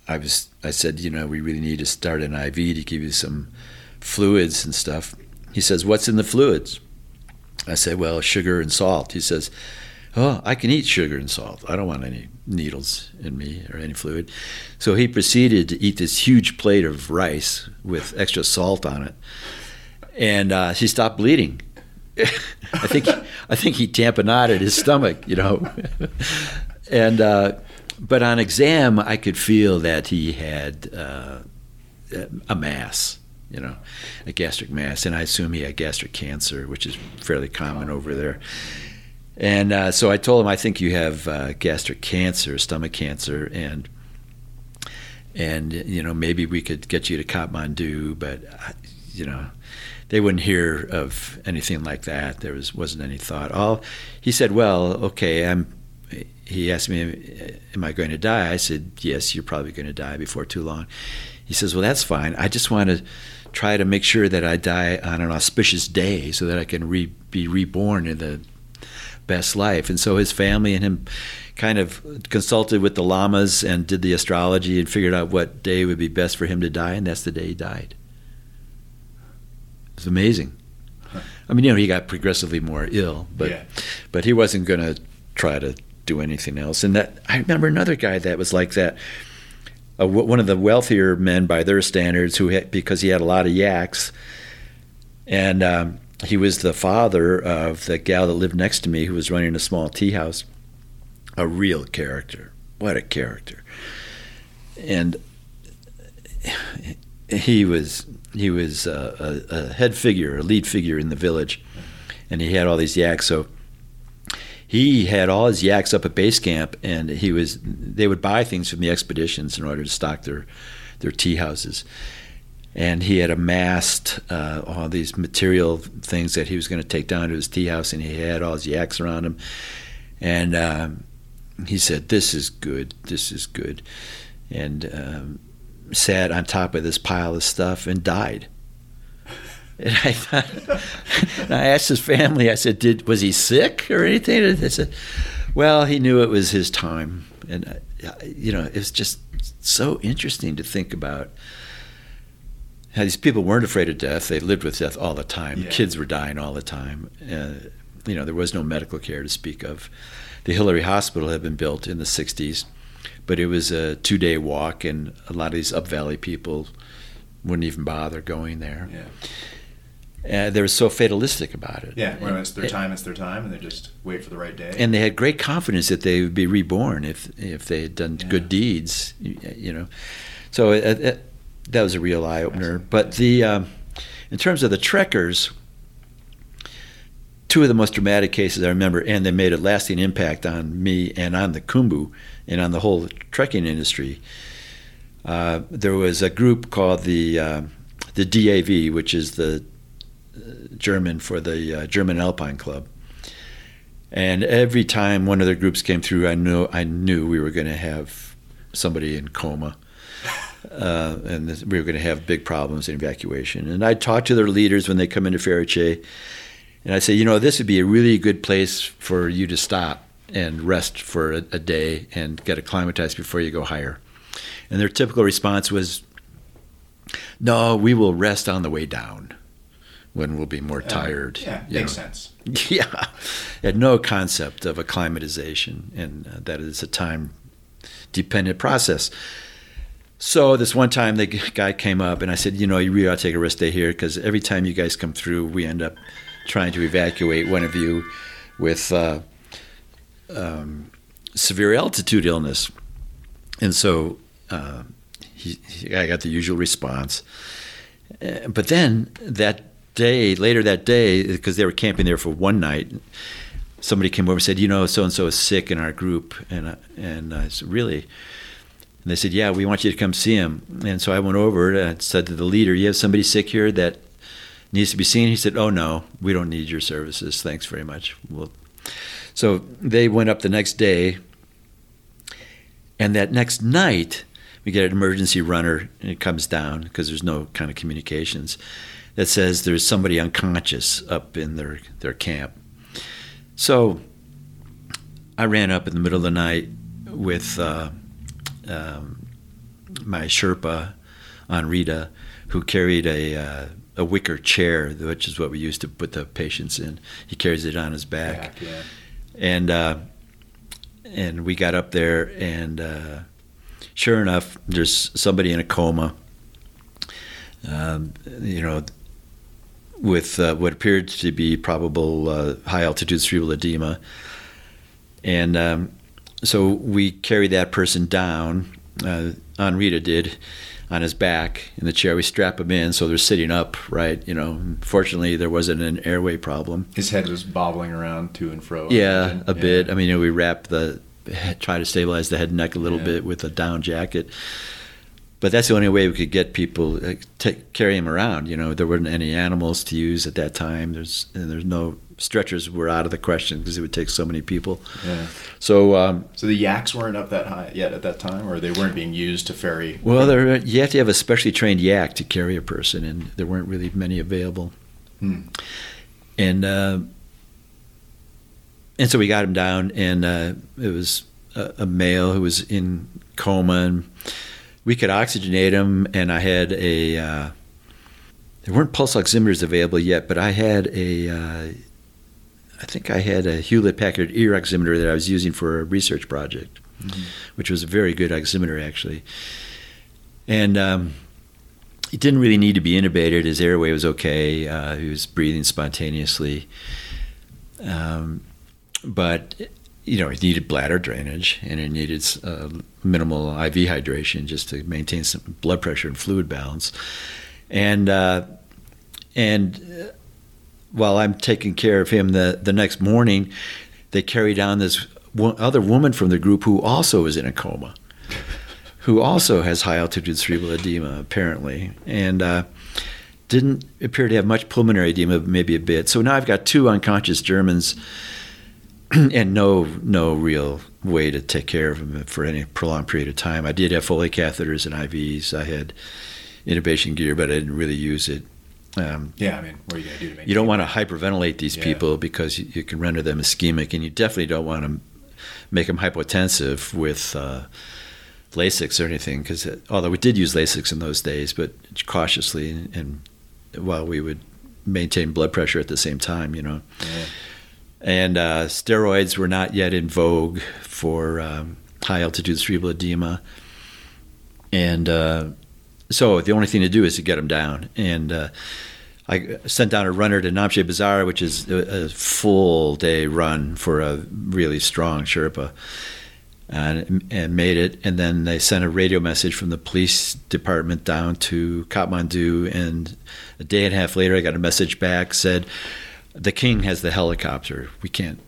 Speaker 6: I was I said, you know, we really need to start an IV to give you some fluids and stuff. He says, what's in the fluids? I said, well, sugar and salt. He says, oh, I can eat sugar and salt. I don't want any needles in me or any fluid. So he proceeded to eat this huge plate of rice with extra salt on it, and uh, he stopped bleeding. I think I think he tamponaded his stomach, you know, [laughs] and uh, but on exam I could feel that he had uh, a mass, you know, a gastric mass, and I assume he had gastric cancer, which is fairly common over there. And uh, so I told him, I think you have uh, gastric cancer, stomach cancer, and and you know maybe we could get you to Kathmandu, but uh, you know they wouldn't hear of anything like that. There was wasn't any thought. All he said, well, okay, I'm. He asked me, "Am I going to die?" I said, "Yes, you're probably going to die before too long." He says, "Well, that's fine. I just want to try to make sure that I die on an auspicious day, so that I can re- be reborn in the best life." And so his family and him kind of consulted with the lamas and did the astrology and figured out what day would be best for him to die, and that's the day he died. It's amazing. I mean, you know, he got progressively more ill, but
Speaker 1: Yeah.
Speaker 6: but he wasn't going to try to do anything else. And that I remember another guy that was like that. Uh, one of the wealthier men by their standards, who had, because he had a lot of yaks, and um, he was the father of the gal that lived next to me, who was running a small tea house. A real character. What a character! And he was he was a, a, a head figure, a lead figure in the village, and he had all these yaks. So he had all his yaks up at base camp, and he was they would buy things from the expeditions in order to stock their their tea houses. And he had amassed uh, all these material things that he was going to take down to his tea house, and he had all his yaks around him. And um, he said, "This is good. This is good," and um, sat on top of this pile of stuff and died. And I thought, and [laughs] I asked his family. I said, "Did was he sick or anything?" And they said, "Well, he knew it was his time." And uh, you know, it's just so interesting to think about how these people weren't afraid of death. They lived with death all the time.
Speaker 1: Yeah.
Speaker 6: Kids were dying all the time. Uh, you know, there was no medical care to speak of. The Hillary Hospital had been built in the '60s, but it was a two-day walk, and a lot of these up valley people wouldn't even bother going there.
Speaker 3: Yeah.
Speaker 6: Uh, they were so fatalistic about it.
Speaker 3: Yeah. When it's their time, it's their time, and they just wait for the right day.
Speaker 6: and they had great confidence that they would be reborn if if they had done
Speaker 3: Yeah.
Speaker 6: good deeds, you, you know. So it, it, that was a real eye opener. But the um, in terms of the trekkers, two of the most dramatic cases I remember, and they made a lasting impact on me and on the Khumbu and on the whole trekking industry. Uh, there was a group called the uh, the DAV, which is the uh, German for the uh, German Alpine Club. And every time one of their groups came through, I knew I knew we were going to have somebody in coma, [laughs] uh, and this, we were going to have big problems in evacuation. And I talked to their leaders when they come into Pheriche, and I say, you know, this would be a really good place for you to stop and rest for a, a day and get acclimatized before you go higher. And their typical response was, "No, we will rest on the way down." When we'll be more
Speaker 3: Uh,
Speaker 6: tired.
Speaker 3: Yeah, makes
Speaker 6: know.
Speaker 3: sense. [laughs]
Speaker 6: Yeah, had no concept of acclimatization, and uh, that it's a time-dependent process. So this one time, the guy came up, and I said, "You know, you really ought to take a rest day here because every time you guys come through, we end up trying to evacuate one of you with uh, um, severe altitude illness." And so uh, he, he, I got the usual response. Uh, but then that day, later that day, because they were camping there for one night, somebody came over and said, "You know, so and so is sick in our group," and I, and I said, "Really?" And they said, "Yeah, we want you to come see him." And so I went over and said to the leader, "You have somebody sick here that needs to be seen?" He said, "Oh no, we don't need your services. Thanks very much." Well, so they went up the next day, and that next night we get an emergency runner and it comes down because there's no kind of communications that says there's somebody unconscious up in their, their camp. So I ran up in the middle of the night with uh, um, my Sherpa Ang Rita, who carried a, uh, a wicker chair, which is what we used to put the patients in. He carries it on his back
Speaker 3: Back, yeah.
Speaker 6: and uh, and we got up there, and uh, sure enough, there's somebody in a coma. Um, you know, with uh, what appeared to be probable uh, high altitude cerebral edema, and um, so we carried that person down. Uh, Rita did on his back in the chair. We strap him in so they're sitting up, right? You know, fortunately there wasn't an airway problem.
Speaker 3: His head was bobbling around to and fro.
Speaker 6: Yeah, a bit. I mean, you know, we wrap the try to stabilize the head and neck a little
Speaker 3: Yeah.
Speaker 6: bit with a down jacket. But that's the only way we could get people uh, to carry him around. You know, there weren't any animals to use at that time. There's and there's no stretchers were out of the question because it would take so many people.
Speaker 3: Yeah.
Speaker 6: So um,
Speaker 3: So the yaks weren't up that high yet at that time, or they weren't being used to ferry.
Speaker 6: well, there you have to have a specially trained yak to carry a person, and there weren't really many available.
Speaker 3: Hmm.
Speaker 6: And uh, and so we got him down, and uh, it was a, a male who was in coma, and we could oxygenate him. And I had a uh, there weren't pulse oximeters available yet, but I had a uh, I think I had a Hewlett Packard ear oximeter that I was using for a research project, which was a very good oximeter actually. And um, he didn't really need to be intubated. His airway was okay. Uh, he was breathing spontaneously. Um, but you know, he needed bladder drainage and he needed uh, minimal IV hydration just to maintain some blood pressure and fluid balance. And uh, and uh, while I'm taking care of him, the the next morning, they carry down this other woman from the group who also was in a coma, who also has high altitude cerebral edema apparently, and. Uh, didn't appear to have much pulmonary edema, maybe a bit. So now I've got two unconscious Germans [clears throat] and no no real way to take care of them for any prolonged period of time. I did have Foley catheters and IVs. I had intubation gear, but I didn't really use it. Um,
Speaker 3: Yeah, I mean, what are you gonna do to make?
Speaker 6: you don't want to hyperventilate these
Speaker 3: Yeah.
Speaker 6: people because you, you can render them ischemic, and you definitely don't want to make them hypotensive with uh, Lasix or anything. Because although we did use Lasix in those days, but cautiously, and, and while we would maintain blood pressure at the same time, you know.
Speaker 3: Yeah.
Speaker 6: And uh, steroids were not yet in vogue for um, high altitude cerebral edema. And uh, so the only thing to do is to get them down. And uh, I sent down a runner to Namche Bazaar, which is a, a, full day run for a really strong Sherpa, and, and, made it. And then they sent a radio message from the police department down to Kathmandu. And a day and a half later, I got a message back said, "The king has the helicopter. We can't."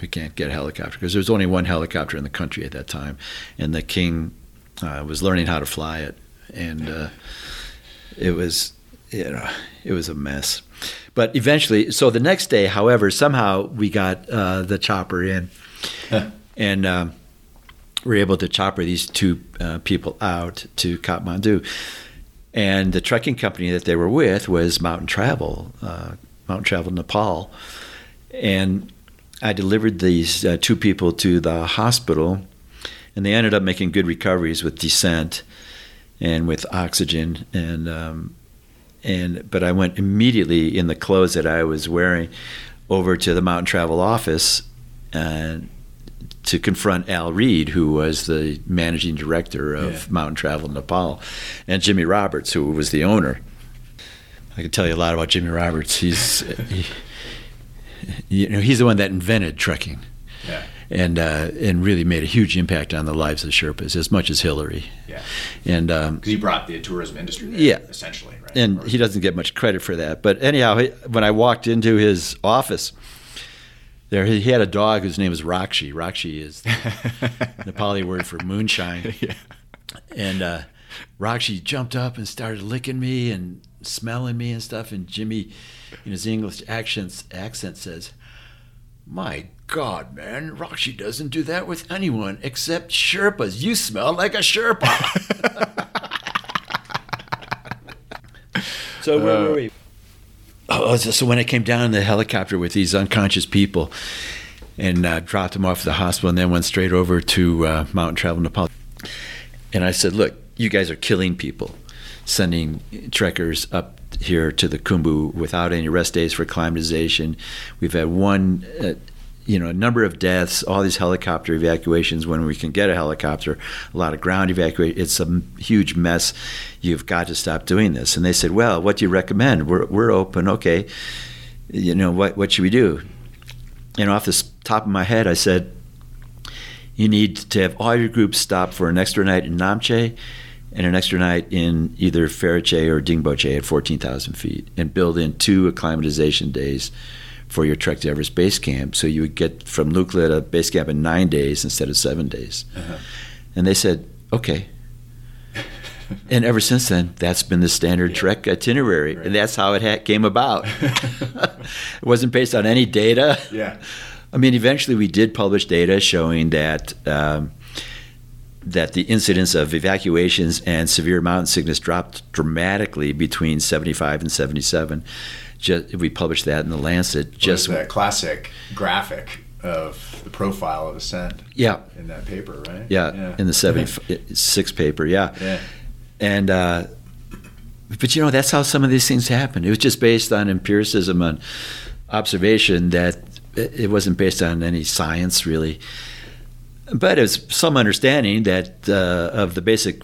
Speaker 6: We can't get a helicopter because there was only one helicopter in the country at that time, and the king uh, was learning how to fly it, and uh, it was you know, it was a mess. But eventually, so the next day, however, somehow we got uh, the chopper in, and um, we are able to chopper these two uh, people out to Kathmandu. And the trekking company that they were with was Mountain Travel, uh, Mountain Travel Nepal. And I delivered these uh, two people to the hospital, and they ended up making good recoveries with descent and with oxygen. And um, and but I went immediately in the clothes that I was wearing over to the Mountain Travel office and to confront Al Read, who was the managing director of yeah. Mountain Travel Nepal, and Jimmy Roberts, who was the owner. I can tell you a lot about Jimmy Roberts. He's [laughs] he, you know he's the one that invented trekking. Yeah and uh, and really made a huge impact on the lives of Sherpas as much as Hillary.
Speaker 3: Yeah,
Speaker 6: and
Speaker 3: because um, he brought the tourism industry. There,
Speaker 6: yeah,
Speaker 3: essentially, right?
Speaker 6: And he doesn't get much credit for that. But anyhow, he, when I walked into his office. There, he had a dog whose name was Rakshi. Rakshi is the [laughs] Nepali word for moonshine. [laughs] Yeah. And uh, Rakshi jumped up and started licking me and smelling me and stuff. And Jimmy, in his English accent, accent says, "My God, man, Rakshi doesn't do that with anyone except Sherpas. You smell like a Sherpa. so where were we? Oh, so when I came down in the helicopter with these unconscious people and uh, dropped them off at the hospital and then went straight over to uh, Mountain Travel Nepal. And I said, look, you guys are killing people, sending trekkers up here to the Khumbu without any rest days for acclimatization. We've had one uh, you know, a number of deaths, all these helicopter evacuations when we can get a helicopter, a lot of ground evacuation. It's a huge mess. You've got to stop doing this. And they said, well, what do you recommend? We're, we're open. Okay. You know, what, what should we do? And off the top of my head, I said, you need to have all your groups stop for an extra night in Namche and an extra night in either Pheriche or Dingboche at 14,000 feet and build in two acclimatization days for your trek to Everest Base Camp. So you would get from Lukla to base camp in nine days instead of seven days. Uh-huh. And they said, okay. and ever since then, that's been the standard yeah. trek itinerary, right. and that's how it ha- came about. [laughs] it wasn't based on any data.
Speaker 3: Yeah.
Speaker 6: I mean, eventually we did publish data showing that um, that the incidence of evacuations and severe mountain sickness dropped dramatically between 75 and 77 just, we published that in the Lancet.
Speaker 3: Just that classic graphic of the profile of ascent.
Speaker 6: Yeah.
Speaker 3: In that paper, right?
Speaker 6: Yeah, yeah. in the '76 [laughs] paper. Yeah.
Speaker 3: Yeah.
Speaker 6: And uh, but you know that's how some of these things happen. It was just based on empiricism and observation that it wasn't based on any science really. But it's some understanding that uh, of the basic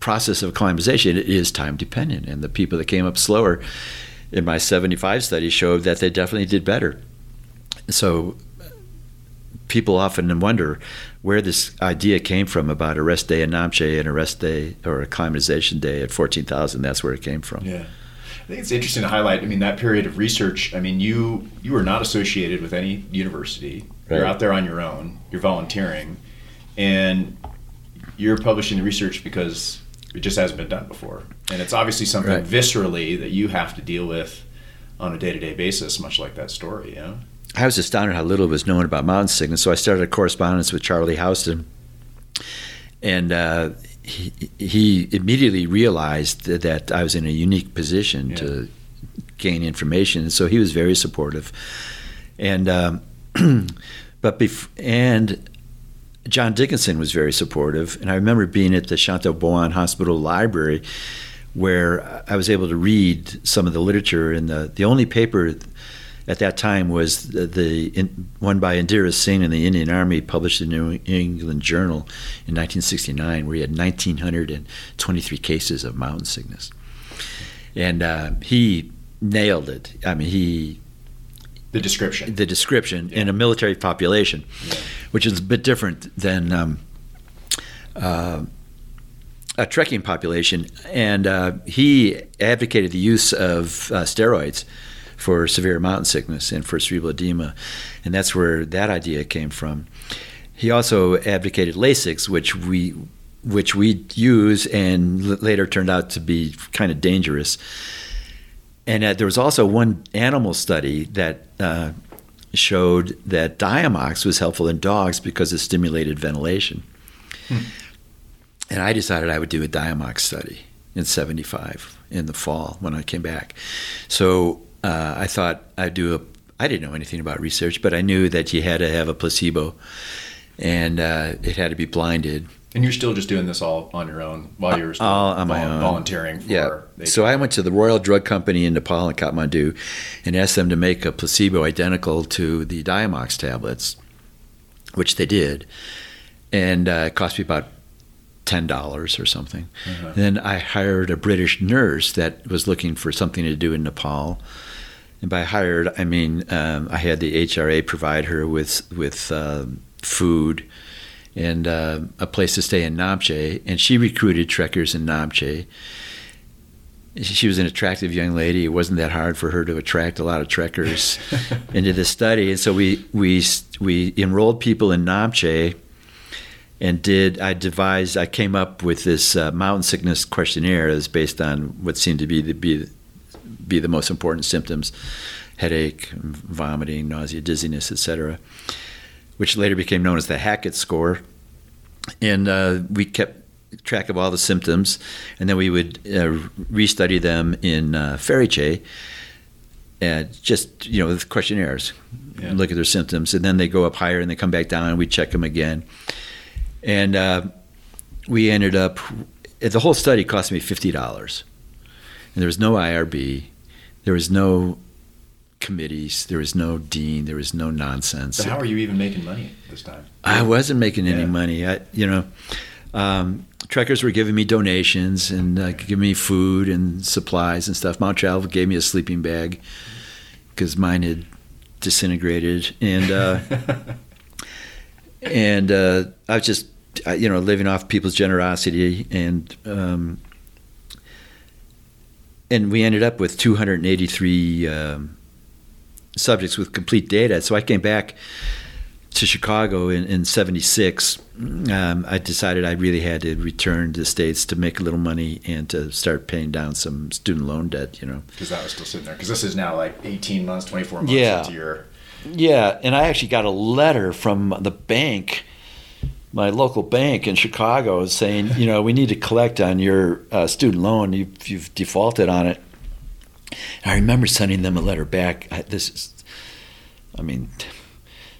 Speaker 6: process of acclimatization, it is time dependent, and the people that came up slower in my 75 study showed that they definitely did better. So people often wonder where this idea came from about a rest day in Namche and a rest day or a acclimatization day at 14,000. That's where it came from.
Speaker 3: Yeah. I think it's interesting to highlight. I mean, that period of research. I mean, you you are not associated with any university. Right. You're out there on your own. You're volunteering, and you're publishing the research because it just hasn't been done before, and it's obviously something right. viscerally that you have to deal with on a day-to-day basis, much like that story. You know?
Speaker 6: I was astounded how little was known about mountain sickness, so I started a correspondence with Charlie Houston, and uh, he, he, immediately realized that I was in a unique position yeah. to gain information, and so he was very supportive. And um, [clears throat] but bef- and John Dickinson was very supportive, and I remember being at the Shanta Bhawan Hospital Library, where I was able to read some of the literature. And the the only paper at that time was the, the in, one by Inder Singh in the Indian Army, published in the New England Journal in 1969, where he had 1,923 cases of mountain sickness, and uh, he nailed it. I mean, he
Speaker 3: the description
Speaker 6: the description yeah. in a military population, yeah. which is a bit different than. Um, uh, a trekking population, and uh, he advocated the use of uh, steroids for severe mountain sickness and for cerebral edema, and that's where that idea came from. He also advocated Lasix, which we which we use and l- later turned out to be kind of dangerous. And uh, there was also one animal study that uh, showed that Diamox was helpful in dogs because it stimulated ventilation. Hmm. And I decided I would do a Diamox study in 75 in the fall when I came back. So uh, I thought I'd do a, I didn't know anything about research, but I knew that you had to have a placebo and uh, it had to be blinded.
Speaker 3: And you're still just doing this all on your own while you're still
Speaker 6: all on my
Speaker 3: own. volunteering for
Speaker 6: yeah. So I went to the Royal Drug Company in Nepal and Kathmandu and asked them to make a placebo identical to the Diamox tablets, which they did. And uh, it cost me about ten dollars or something. Uh-huh. Then I hired a British nurse that was looking for something to do in Nepal. And by hired, I mean um, I had the HRA provide her with with uh, food and uh, a place to stay in Namche, and she recruited trekkers in Namche. She was an attractive young lady. It wasn't that hard for her to attract a lot of trekkers [laughs] into the study, and so we we we enrolled people in Namche and did I devised I came up with this uh, mountain sickness questionnaire that's based on what seemed to be the be, be the most important symptoms headache vomiting nausea dizziness etc which later became known as the Hackett score and uh, we kept track of all the symptoms and then we would uh, restudy them in uh, Pheriche and just you know with questionnaires yeah. look at their symptoms and then they go up higher and they come back down and we check them again and uh, we ended up, the whole study cost me $50. And there was no IRB, there was no committees, there was no dean, there was no nonsense.
Speaker 3: So how are you even making money this time?
Speaker 6: I wasn't making any yeah. money. I, you know, um, trekkers were giving me donations and uh, giving me food and supplies and stuff. Mount Travel gave me a sleeping bag because mine had disintegrated, and uh, [laughs] and uh, I was just you know living off people's generosity and um, and we ended up with 283 um, subjects with complete data. So I came back to Chicago in, in 76. Um, I decided I really had to return to the States to make a little money and to start paying down some student loan debt, you know.
Speaker 3: Because that was still sitting there. Because this is now like 18 months, 24 months yeah. into your
Speaker 6: yeah, and I actually got a letter from the bank, my local bank in Chicago, saying, you know, we need to collect on your uh, student loan. You've, you've, defaulted on it. I remember sending them a letter back. I, this is, I mean,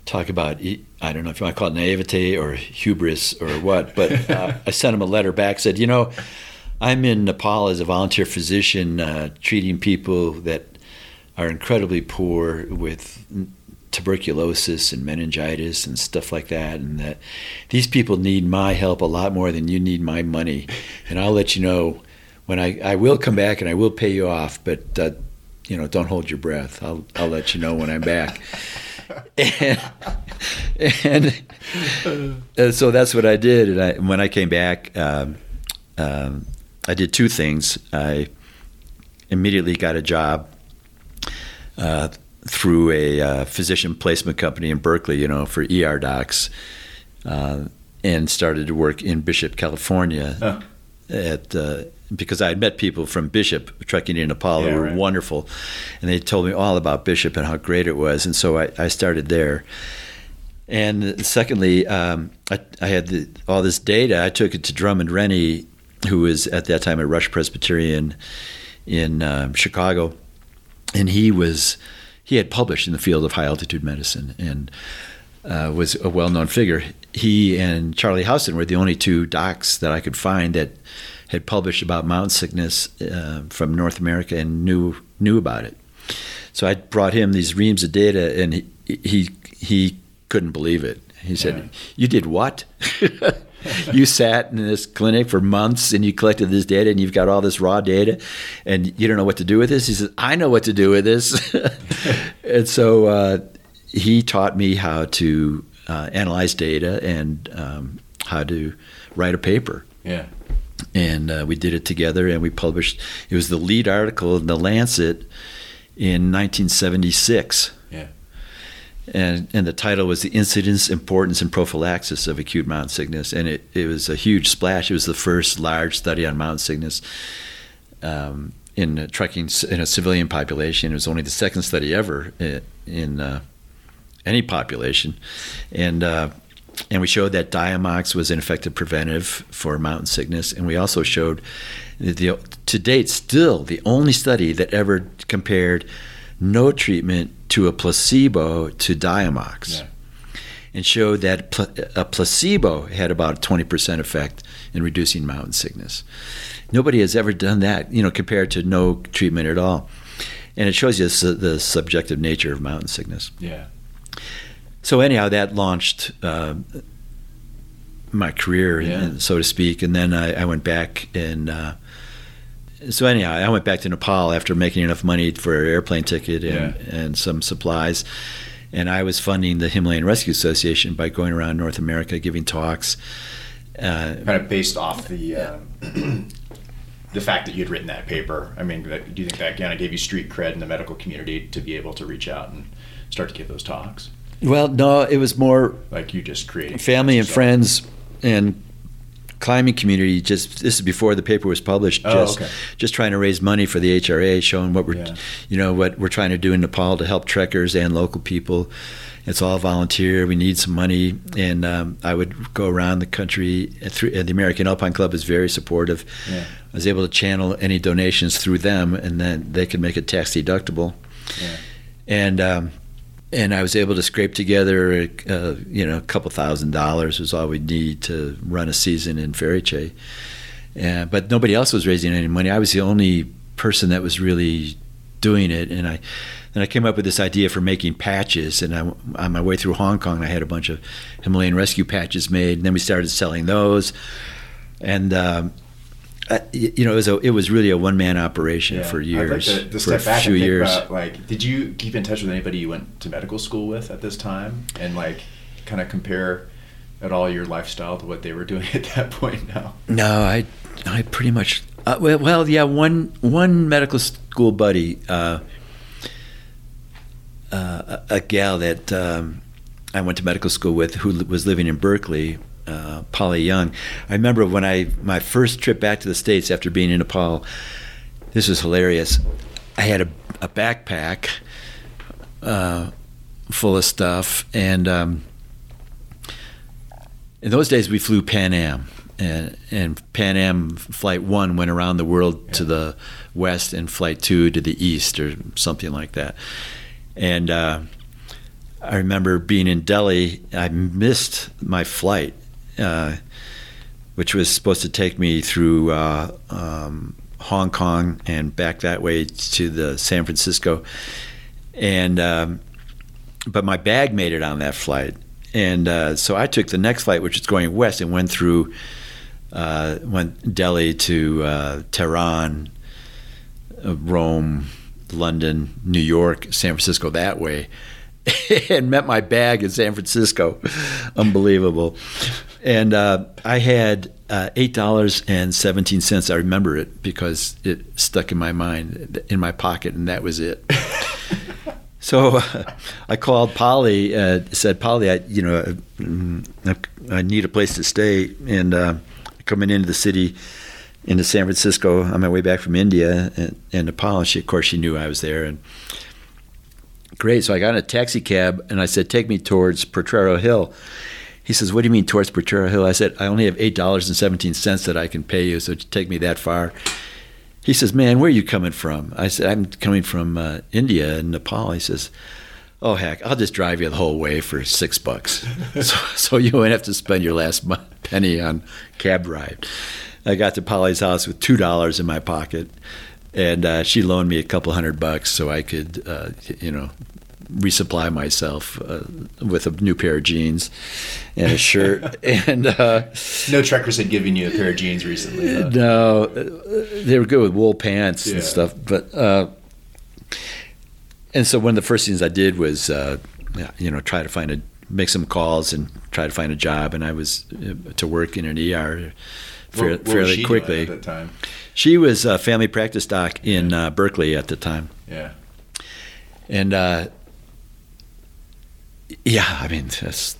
Speaker 6: talk about I don't know if you want to call it naivete or hubris or what, but [laughs] uh, I sent them a letter back. Said, you know, I'm in Nepal as a volunteer physician, uh, treating people that are incredibly poor with tuberculosis and meningitis and stuff like that and that these people need my help a lot more than you need my money and i'll let you know when i, I will come back and i will pay you off but uh, you know don't hold your breath. I'll, I'll let you know when i'm back. [laughs] And, and, and, so that's what i did. And I, when i came back um, um, i did two things. I immediately got a job uh, through a uh, physician placement company in Berkeley, you know, for ER docs, uh, and started to work in Bishop, California, oh. at uh, because I had met people from Bishop trekking in Nepal yeah, who were right. wonderful, and they told me all about Bishop and how great it was, and so I, I started there. And secondly, um, I, I, had the, all this data. I took it to Drummond Rennie, who was at that time at Rush Presbyterian in um, Chicago, and he was he had published in the field of high altitude medicine and uh, was a well known figure. He and Charlie Houston were the only two docs that I could find that had published about mountain sickness uh, from North America and knew knew about it. So I brought him these reams of data, and he he, he couldn't believe it. He said,
Speaker 3: Yeah.
Speaker 6: "You did what? [laughs] you sat in this clinic for months and you collected this data, and you've got all this raw data, and you don't know what to do with this." He says, "I know what to do with this," [laughs] and so uh, he taught me how to uh, analyze data and um, how to write a paper
Speaker 3: Yeah.
Speaker 6: And uh, we did it together and we published it was the lead article in the lancet in 1976
Speaker 3: Yeah.
Speaker 6: and and the title was the incidence importance and prophylaxis of acute mountain sickness and it, it was a huge splash. It was the first large study on mountain sickness um, in uh, trekking in a civilian population. It was only the second study ever in, in uh, any population. And uh, and we showed that Diamox was an effective preventive for mountain sickness, and we also showed that the to date still the only study that ever compared no treatment to a placebo to Diamox,
Speaker 3: Yeah.
Speaker 6: and showed that pl- a placebo had about a twenty percent effect in reducing mountain sickness. Nobody has ever done that, you know, compared to no treatment at all, and it shows you the, the subjective nature of mountain sickness.
Speaker 3: Yeah.
Speaker 6: So anyhow, that launched uh, my career,
Speaker 3: Yeah.
Speaker 6: and- so to speak. And then I, I went back and uh, so anyhow, I went back to Nepal after making enough money for an airplane ticket and,
Speaker 3: Yeah.
Speaker 6: and some supplies. And I was funding the Himalayan Rescue Association by going around North America giving talks. Uh,
Speaker 3: Kind of based off the um, [clears throat] the fact that you'd written that paper. I mean, that, do you think that kind of gave you street cred in the medical community to be able to reach out and start to give those talks?
Speaker 6: Well, no, it was more
Speaker 3: Like you just creating
Speaker 6: family and friends and climbing community just this is before the paper was published
Speaker 3: Oh,
Speaker 6: just
Speaker 3: okay.
Speaker 6: just trying to raise money for the HRA showing what we're
Speaker 3: Yeah.
Speaker 6: you know what we're trying to do in Nepal to help trekkers and local people it's all volunteer we need some money and um, I would go around the country and through, and the American Alpine Club is very supportive
Speaker 3: Yeah.
Speaker 6: I was able to channel any donations through them and then they could make it tax deductible
Speaker 3: Yeah.
Speaker 6: and um, and I was able to scrape together, uh, you know, a couple thousand dollars was all we'd need to run a season in Pheriche. Uh, but nobody else was raising any money. I was the only person that was really doing it, and I. Then I came up with this idea for making patches, and I, on my way through Hong Kong, I had a bunch of Himalayan rescue patches made, and then we started selling those. And um, I, you know, it was a, it was really a one man operation
Speaker 3: Yeah.
Speaker 6: for years,
Speaker 3: like to, to
Speaker 6: for a few years.
Speaker 3: about, like, did you keep in touch with anybody you went to medical school with at this time, and like, kind of compare at all your lifestyle to what they were [laughs] doing at that point? Now.
Speaker 6: No, I, I pretty much. Uh, well, well, yeah, one one medical school buddy, uh, uh, a, a gal that um, I went to medical school with, who was living in Berkeley, uh, Polly Young. I remember when I my first trip back to the states after being in Nepal. This was hilarious. I had a, a backpack uh, full of stuff, and um, in those days we flew Pan Am, and, and Pan Am Flight One went around the world to the west, and Flight Two to the east, or something like that. And uh, I remember being in Delhi. I missed my flight, uh, which was supposed to take me through uh, um, Hong Kong and back that way to the San Francisco, and um, but my bag made it on that flight, and uh, so I took the next flight, which was going west, and went through uh, went Delhi to uh, Tehran, Rome, London, New York, San Francisco that way, [laughs] and met my bag in San Francisco. Unbelievable. And uh, I had uh, eight dollars and seventeen cents. I remember it because it stuck in my mind, in my pocket, and that was it. [laughs] So uh, I called Polly. Uh, said, "Polly, I, you know, mm, I, I need a place to stay, and uh, coming into the city, into San Francisco on my way back from India and, and Nepal. And she, of course, she knew I was there, and great. So I got in a taxi cab, and I said, "Take me towards Potrero Hill." He says, "What do you mean towards Potrero Hill?" I said, "I only have eight dollars and seventeen cents that I can pay you, so take me that far." He says, "Man, where are you coming from?" I said, "I'm coming from uh, India and Nepal." He says, "Oh heck, I'll just drive you the whole way for six bucks, [laughs] so, so you won't have to spend your last penny on cab ride." I got to Polly's house with two dollars in my pocket, and uh, she loaned me a couple hundred bucks so I could, uh, you know, resupply myself uh, with a new pair of jeans and a shirt. [laughs] and uh,
Speaker 3: no trekkers had given you a pair of jeans recently. Huh?
Speaker 6: No, uh, they were good with wool pants yeah. and stuff. But uh, and so one of the first things I did was, uh, you know, try to find a make some calls and try to find a job. And I was uh, to work in an ER.
Speaker 3: Fa- what, what fairly quickly. at that time?
Speaker 6: She was a family practice doc in uh, Berkeley at the time.
Speaker 3: Yeah.
Speaker 6: And uh, yeah, I mean, that's,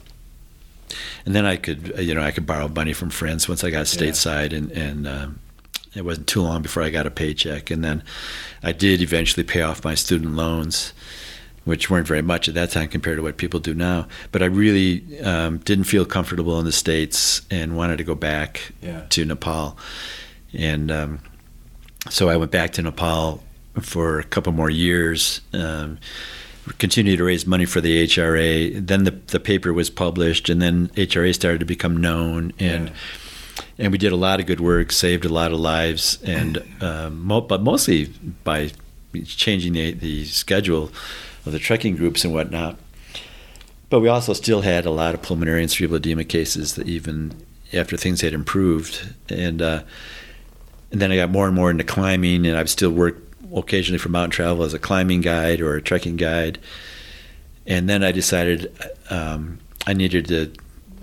Speaker 6: and then I could, you know, I could borrow money from friends once I got stateside, yeah. and and um, it wasn't too long before I got a paycheck, and then I did eventually pay off my student loans, which weren't very much at that time compared to what people do now. But I really um, didn't feel comfortable in the states and wanted to go back
Speaker 3: yeah.
Speaker 6: to Nepal, and um, so I went back to Nepal for a couple more years. Continued to raise money for the HRA. Then the the paper was published, and then HRA started to become known, and yeah. and we did a lot of good work, saved a lot of lives, and um, mo- but mostly by changing the the schedule of the trekking groups and whatnot. But we also still had a lot of pulmonary and cerebral edema cases that even after things had improved, and uh, and then I got more and more into climbing, and I've still worked occasionally for mountain travel as a climbing guide or a trekking guide. And then I decided um, I needed to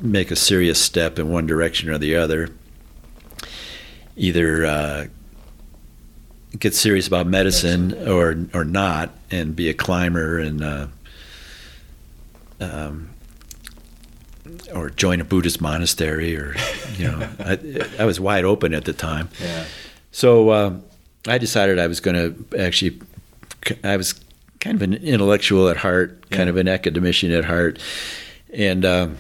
Speaker 6: make a serious step in one direction or the other. Either uh, get serious about medicine or or not, and be a climber and uh, um, or join a Buddhist monastery, or you know, [laughs] I, I was wide open at the time.
Speaker 3: Yeah.
Speaker 6: So um, I decided I was going to actually, I was kind of an intellectual at heart, kind of an academician at heart, and um,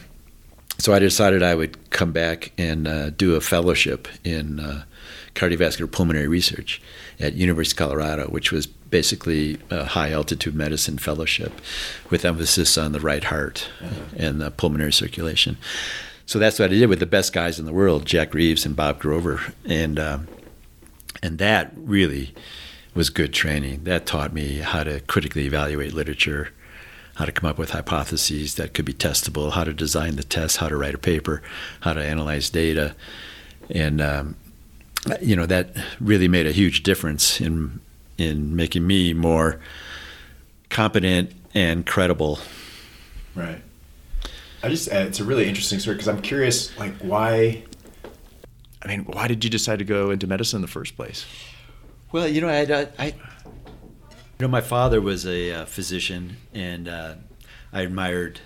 Speaker 6: so I decided I would come back and uh, do a fellowship in uh, cardiovascular pulmonary research at University of Colorado, which was basically a high altitude medicine fellowship with emphasis on the right heart uh-huh. and the pulmonary circulation. So that's what I did with the best guys in the world, Jack Reeves and Bob Grover, and. Um, and that really was good training. That taught me how to critically evaluate literature, how to come up with hypotheses that could be testable, how to design the test, how to write a paper, how to analyze data. And, um, you know, that really made a huge difference in, in making me more competent and credible.
Speaker 3: Right. I just, uh, it's a really interesting story because I'm curious, like, why I mean, why did you decide to go into medicine in the first place?
Speaker 6: Well, you know, I, I, I you know, my father was a uh, physician, and uh, I admired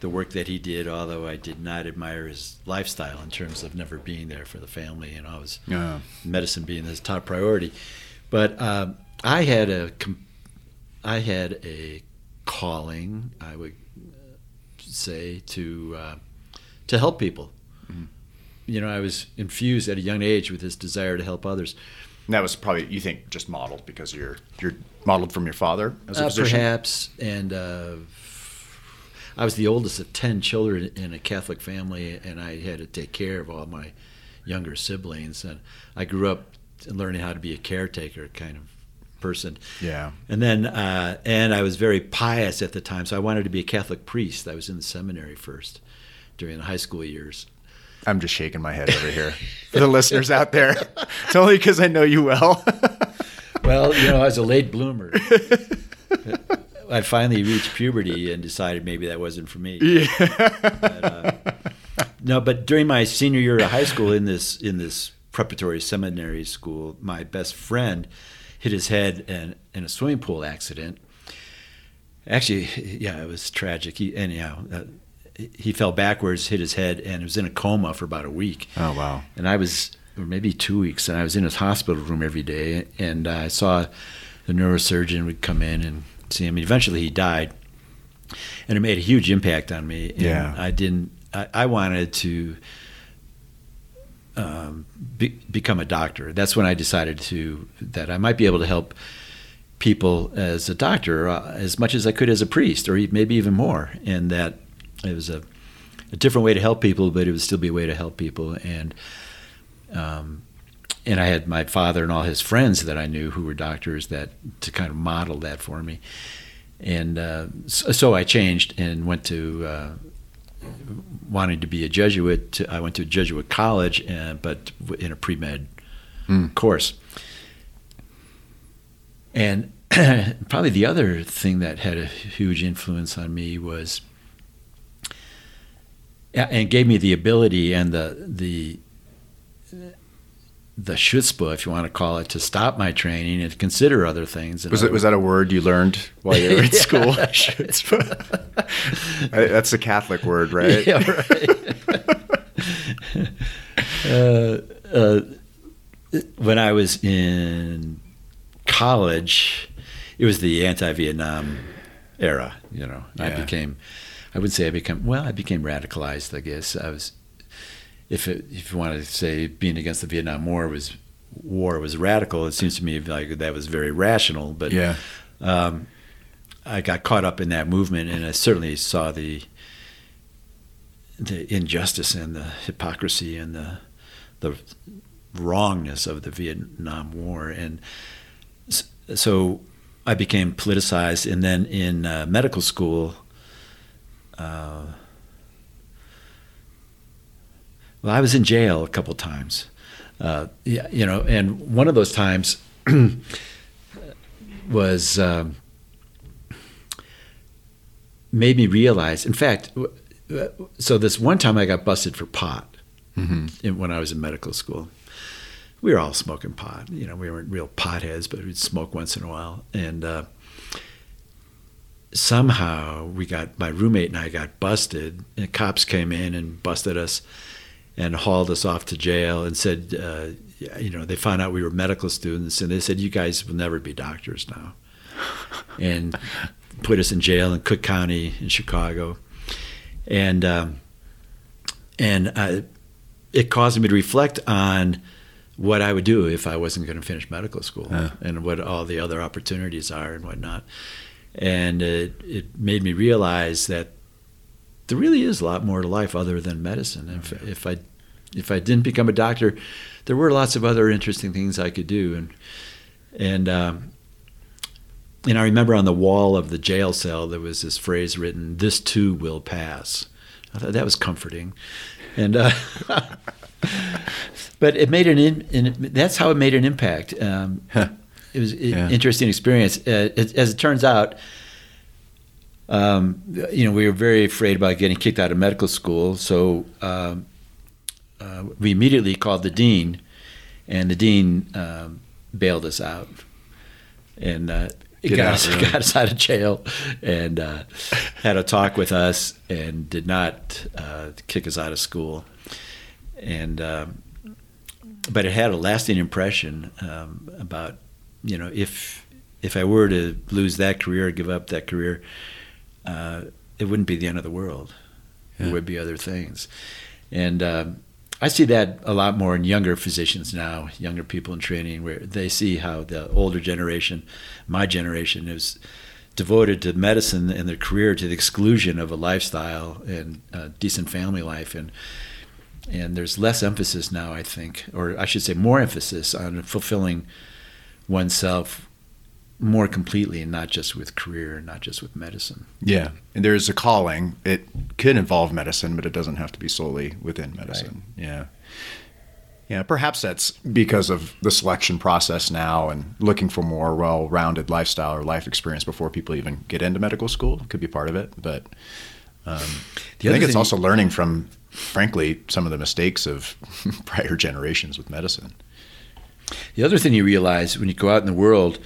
Speaker 6: the work that he did. Although I did not admire his lifestyle in terms of never being there for the family, and always yeah. medicine being his top priority. But um, I had a, I had a calling. I would say to uh, to help people you know, I was infused at a young age with this desire to help others.
Speaker 3: And that was probably you think just modeled because you're you're modeled from your father as a uh, physician.
Speaker 6: Perhaps, and uh, I was the oldest of ten children in a Catholic family, and I had to take care of all my younger siblings. And I grew up learning how to be a caretaker kind of person.
Speaker 3: Yeah.
Speaker 6: And then, uh, and I was very pious at the time, so I wanted to be a Catholic priest. I was in the seminary first during the high school years,
Speaker 3: I'm just shaking my head over here for the listeners out there. It's only because I know you well. [laughs]
Speaker 6: well, you know, I was a late bloomer. I finally reached puberty and decided maybe that wasn't for me.
Speaker 3: Yeah.
Speaker 6: But, uh, no, but during my senior year of high school in this in this preparatory seminary school, my best friend hit his head in, in a swimming pool accident. Actually, yeah, it was tragic. He, anyhow, uh, he fell backwards, hit his head, and was in a coma for about a week.
Speaker 3: Oh wow!
Speaker 6: And I was, or maybe two weeks, and I was in his hospital room every day, and I saw the neurosurgeon would come in and see him. And eventually, he died, and it made a huge impact on me.
Speaker 3: yeah,
Speaker 6: I didn't. I, I wanted to. Um, be, become a doctor. That's when I decided to that I might be able to help people as a doctor uh, as much as I could as a priest, or maybe even more, and that it was a, a different way to help people, but it would still be a way to help people. And um, and I had my father and all his friends that I knew who were doctors that to kind of model that for me. And uh, so, so, I changed and went to uh, wanting to be a Jesuit. I went to a Jesuit college, uh, but in a pre med mm. course. And [clears throat] probably the other thing that had a huge influence on me was, and gave me the ability and the the the chutzpah, if you want to call it, to stop my training and consider other things.
Speaker 1: Was it was that a word you learned while you were in [laughs] school? [laughs] [laughs] That's a Catholic word, right? Yeah,
Speaker 6: right. uh, uh, when I was in college, it was the anti-Vietnam era. You know, yeah. I became. I would say I became well. I became radicalized. I guess I was if it, if you want to say being against the Vietnam War was war was radical, it seems to me like that was very rational. But
Speaker 1: yeah,
Speaker 6: um, I got caught up in that movement, and I certainly saw the the injustice and the hypocrisy and the the wrongness of the Vietnam War, and so I became politicized. And then in uh, medical school. Uh, well, I was in jail a couple times. Uh, yeah, you know, and one of those times [clears throat] was um, made me realize. In fact, so this one time I got busted for pot mm-hmm. in, when I was in medical school. We were all smoking pot. You know, we weren't real potheads, but we'd smoke once in a while. And uh, somehow we got my roommate and I got busted, and cops came in and busted us and hauled us off to jail and said, uh, you know, they found out we were medical students and they said, you guys will never be doctors now. [laughs] and put us in jail in Cook County in Chicago. And, um, and uh, it caused me to reflect on what I would do if I wasn't going to finish medical school and what all the other opportunities are and whatnot. And it, it made me realize that there really is a lot more to life other than medicine. If, if I if I didn't become a doctor, there were lots of other interesting things I could do. And and um, and I remember on the wall of the jail cell there was this phrase written, "This too will pass." I thought that was comforting, and uh, [laughs] but it made an in, that's how it made an impact. Um. It was an yeah. interesting experience. Uh, it, as it turns out, um, you know, we were very afraid about getting kicked out of medical school. So um, uh, we immediately called the dean, and the dean um, bailed us out. And uh, got, us, [laughs] really. got us out of jail and uh, had a talk with us and did not uh, kick us out of school. And um, but it had a lasting impression um, about you know if if I were to lose that career, give up that career, uh, it wouldn't be the end of the world. Yeah. There would be other things, and um, I see that a lot more in younger physicians now, younger people in training, where they see how the older generation, my generation, is devoted to medicine and their career to the exclusion of a lifestyle and a decent family life, and and there's less emphasis now, I think, or I should say, more emphasis on fulfilling oneself more completely and not just with career not just with medicine.
Speaker 1: Yeah and there's a calling. It could involve medicine but it doesn't have to be solely within medicine. Right. yeah. Yeah perhaps that's because of the selection process now and looking for more well-rounded lifestyle or life experience before people even get into medical school. Could be part of it but um, i think it's also learning from frankly some of the mistakes of [laughs] prior generations with medicine
Speaker 6: the other thing you realize when you go out in the world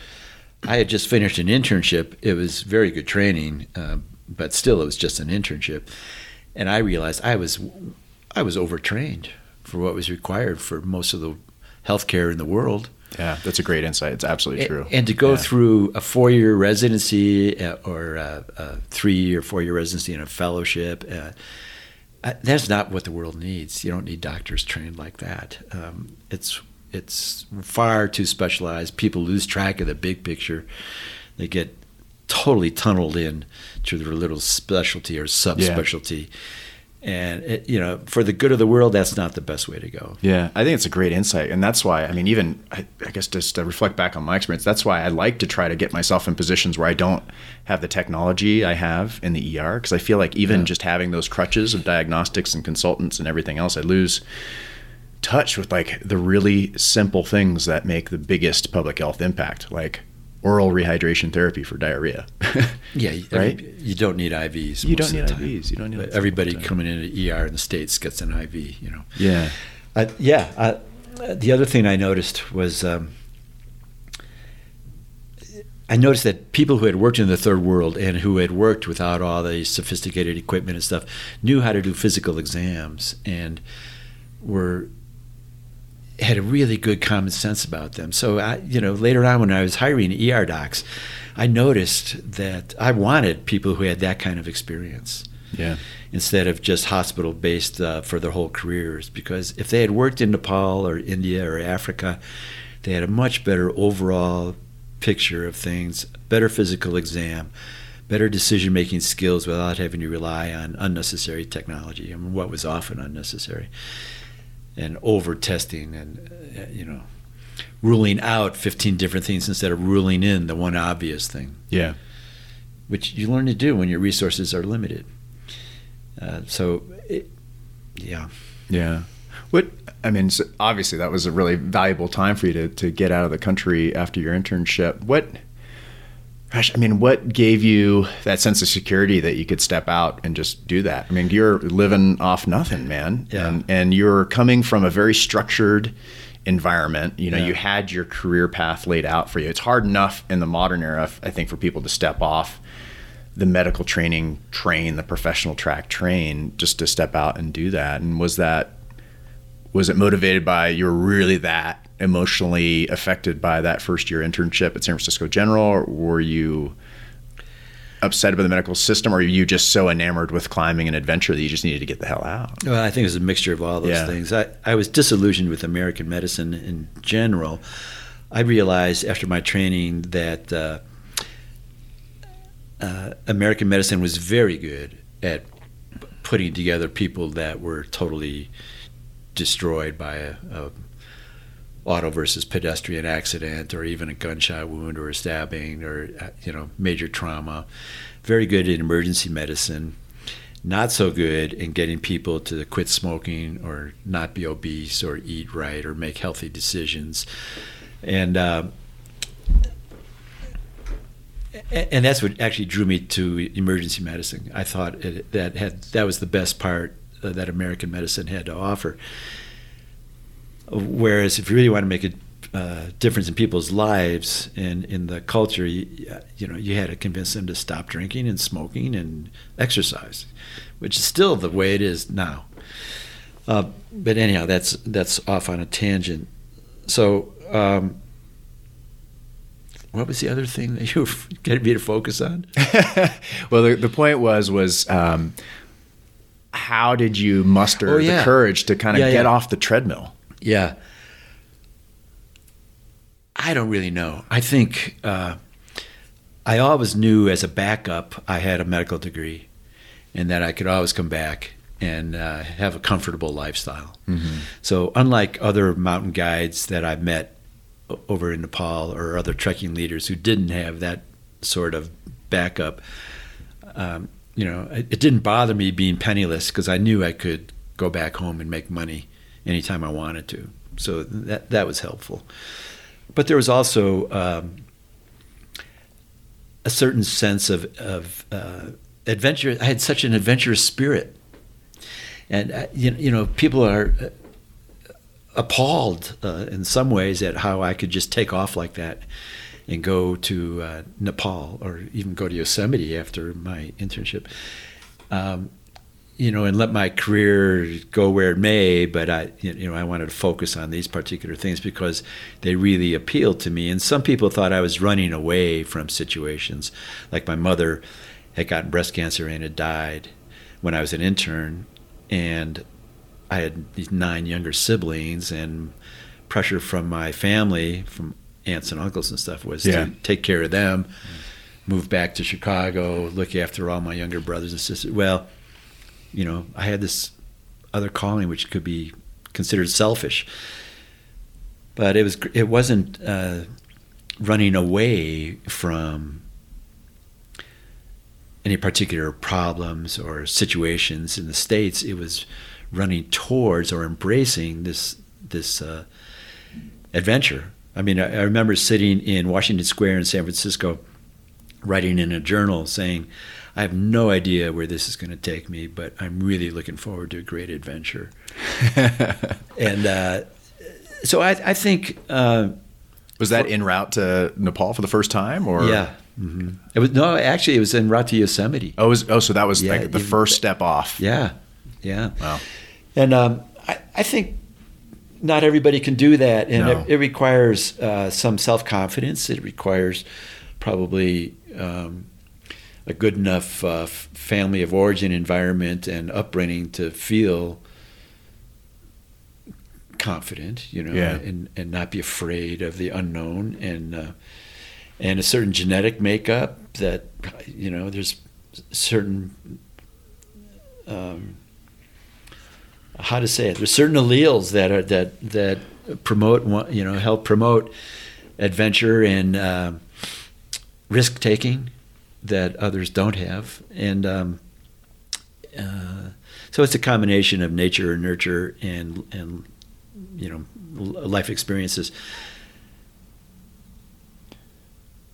Speaker 6: I had just finished an internship. It was very good training, uh, but still, it was just an internship. And I realized I was I was overtrained for what was required for most of the healthcare in the world.
Speaker 1: Yeah, that's a great insight. It's absolutely true.
Speaker 6: And, and to go yeah. through a four-year residency uh, or a, a three or four-year residency and a fellowship, uh, that's not what the world needs. You don't need doctors trained like that. Um, it's it's far too specialized. People lose track of the big picture. They get totally tunneled in to their little specialty or subspecialty. Yeah. and it, you know for the good of the world that's not the best way to go
Speaker 3: yeah i think it's a great insight and that's why i mean even I, I, guess just to reflect back on my experience that's why i like to try to get myself in positions where i don't have the technology i have in the er because i feel like even yeah. just having those crutches of diagnostics and consultants and everything else i lose touch with like the really simple things that make the biggest public health impact like oral rehydration therapy for diarrhea. [laughs]
Speaker 6: yeah, right. You don't need IVs.
Speaker 3: You don't need IVs. You don't need.
Speaker 6: Everybody coming into ER in the states gets an IV. You know.
Speaker 3: Yeah.
Speaker 6: Uh, yeah. Uh, the other thing I noticed was. Um, I noticed that people who had worked in the third world and who had worked without all the sophisticated equipment and stuff knew how to do physical exams and were had a really good common sense about them. So I, you know, later on when I was hiring ER docs, I noticed that I wanted people who had that kind of experience.
Speaker 3: Yeah.
Speaker 6: Instead of just hospital based uh, for their whole careers, because if they had worked in Nepal or India or Africa, they had a much better overall picture of things, better physical exam, better decision making skills without having to rely on unnecessary technology and what was often unnecessary and over testing and you know ruling out 15 different things instead of ruling in the one obvious thing.
Speaker 3: Yeah.
Speaker 6: Which you learn to do when your resources are limited. Uh, so it, yeah.
Speaker 3: Yeah. What i mean obviously that was a really valuable time for you to, to get out of the country after your internship. What gosh, I mean, what gave you that sense of security that you could step out and just do that? I mean, you're living off nothing, man.
Speaker 6: Yeah.
Speaker 3: And, and you're coming from a very structured environment. You know, yeah. you had your career path laid out for you. It's hard enough in the modern era, I think, for people to step off the medical training train, the professional track train, just to step out and do that. And was that was it motivated by you're really that emotionally affected by that first year internship at San Francisco General? Or were you upset about the medical system, or are you just so enamored with climbing and adventure that you just needed to get the hell out?
Speaker 6: Well, I think it was a mixture of all those yeah. things. I, I was disillusioned with American medicine in general. I realized after my training that uh, uh, American medicine was very good at putting together people that were totally destroyed by a, a auto versus pedestrian accident or even a gunshot wound or a stabbing or uh, you know major trauma very good in emergency medicine not so good in getting people to quit smoking or not be obese or eat right or make healthy decisions and uh, and that's what actually drew me to emergency medicine. I thought it, that had that was the best part that American medicine had to offer. Whereas if you really want to make a uh, difference in people's lives and in the culture, you, you, know, you had to convince them to stop drinking and smoking and exercise, which is still the way it is now. Uh, but anyhow, that's that's off on a tangent. So, um, what was the other thing that you [laughs] were getting me to focus on? [laughs]
Speaker 3: well, the, the point was was um, how did you muster oh, yeah. the courage to kind of yeah, get yeah. off the treadmill?
Speaker 6: Yeah. I don't really know. I think uh, I always knew as a backup I had a medical degree and that I could always come back and uh, have a comfortable lifestyle. Mm-hmm. So, unlike other mountain guides that I've met over in Nepal or other trekking leaders who didn't have that sort of backup, um, you know, it, it, didn't bother me being penniless because I knew I could go back home and make money anytime I wanted to. So that that was helpful. But there was also um, a certain sense of of uh, adventure. I had such an adventurous spirit, and uh, you, you know people are uh, appalled uh, in some ways at how I could just take off like that and go to uh, Nepal or even go to Yosemite after my internship. Um, you know, and let my career go where it may, but I, you know, I wanted to focus on these particular things because they really appealed to me. And some people thought I was running away from situations, like my mother had gotten breast cancer and had died when I was an intern, and I had these nine younger siblings, and pressure from my family, from aunts and uncles and stuff, was yeah. to take care of them, move back to Chicago, look after all my younger brothers and sisters. Well you know, I had this other calling which could be considered selfish, but it was it wasn't uh, running away from any particular problems or situations in the states. It was running towards or embracing this this uh, adventure. I mean, I, I remember sitting in Washington Square in San Francisco, writing in a journal saying, "I have no idea where this is going to take me, but I'm really looking forward to a great adventure." [laughs] and uh, so I, I think. Uh,
Speaker 3: was that en route to Nepal for the first time, or
Speaker 6: yeah? Mm-hmm. It was no, actually, it was en route to Yosemite.
Speaker 3: Oh, was, oh, so that was yeah, like the first step off.
Speaker 6: Yeah, yeah.
Speaker 3: Wow.
Speaker 6: And um, I, I think not everybody can do that, and no. it, it, requires uh, some self confidence. It requires probably um, a good enough uh, family of origin, environment, and upbringing to feel confident, you know,
Speaker 3: yeah.
Speaker 6: and, and not be afraid of the unknown, and uh, and a certain genetic makeup that you know there's certain um, how to say it. There's certain alleles that are that that promote you know help promote adventure and uh, risk taking that others don't have, and um, uh, so it's a combination of nature and nurture and and you know life experiences.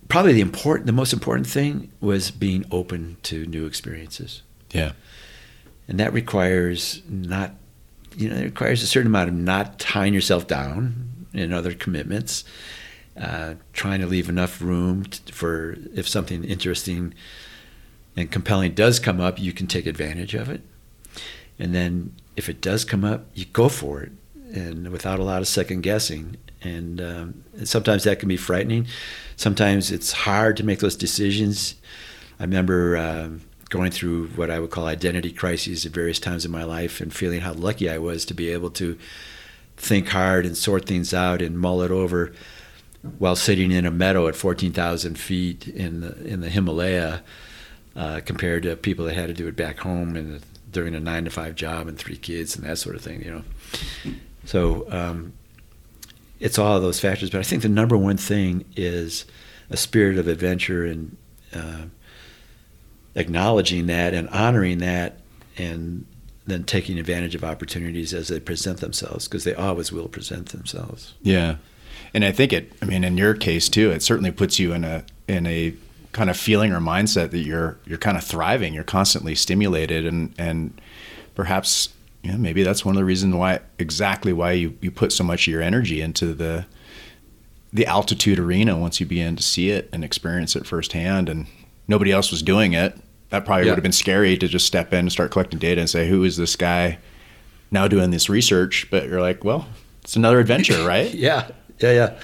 Speaker 6: Probably the important, the most important thing was being open to new experiences.
Speaker 3: Yeah,
Speaker 6: and that requires not you know, it requires a certain amount of not tying yourself down in other commitments, uh, trying to leave enough room for if something interesting and compelling does come up, you can take advantage of it. And then if it does come up, you go for it, and without a lot of second guessing. And, um, and sometimes that can be frightening. Sometimes it's hard to make those decisions. I remember. Um, going through what I would call identity crises at various times in my life and feeling how lucky I was to be able to think hard and sort things out and mull it over while sitting in a meadow at 14,000 feet in the, in the Himalaya uh, compared to people that had to do it back home and during a nine to five job and three kids and that sort of thing, you know. So um, it's all of those factors, but I think the number one thing is a spirit of adventure and uh, acknowledging that and honoring that and then taking advantage of opportunities as they present themselves because they always will present themselves.
Speaker 3: Yeah. And I think it I mean in your case too it certainly puts you in a in a kind of feeling or mindset that you're you're kind of thriving, you're constantly stimulated and and perhaps yeah, maybe that's one of the reasons why exactly why you, you put so much of your energy into the the altitude arena once you begin to see it and experience it firsthand and nobody else was doing it, that probably yeah. would have been scary to just step in and start collecting data and say, who is this guy now doing this research? But you're like, well, it's another adventure, [laughs] right?
Speaker 6: yeah, yeah, yeah.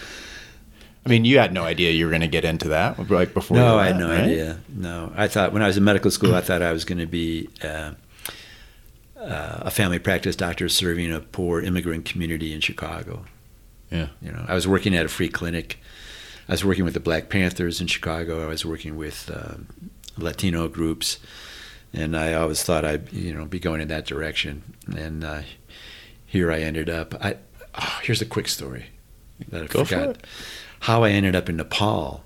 Speaker 3: I mean, you had no idea you were going to get into that, like before.
Speaker 6: No, I had no right? idea. No, I thought when I was in medical school, I thought I was going to be uh, uh, a family practice doctor serving a poor immigrant community in Chicago.
Speaker 3: Yeah,
Speaker 6: you know, I was working at a free clinic I was working with the Black Panthers in Chicago. I was working with uh, Latino groups, and I always thought I'd you know be going in that direction. And uh, here I ended up. I oh, here's a quick story that I Go forgot. How I ended up in Nepal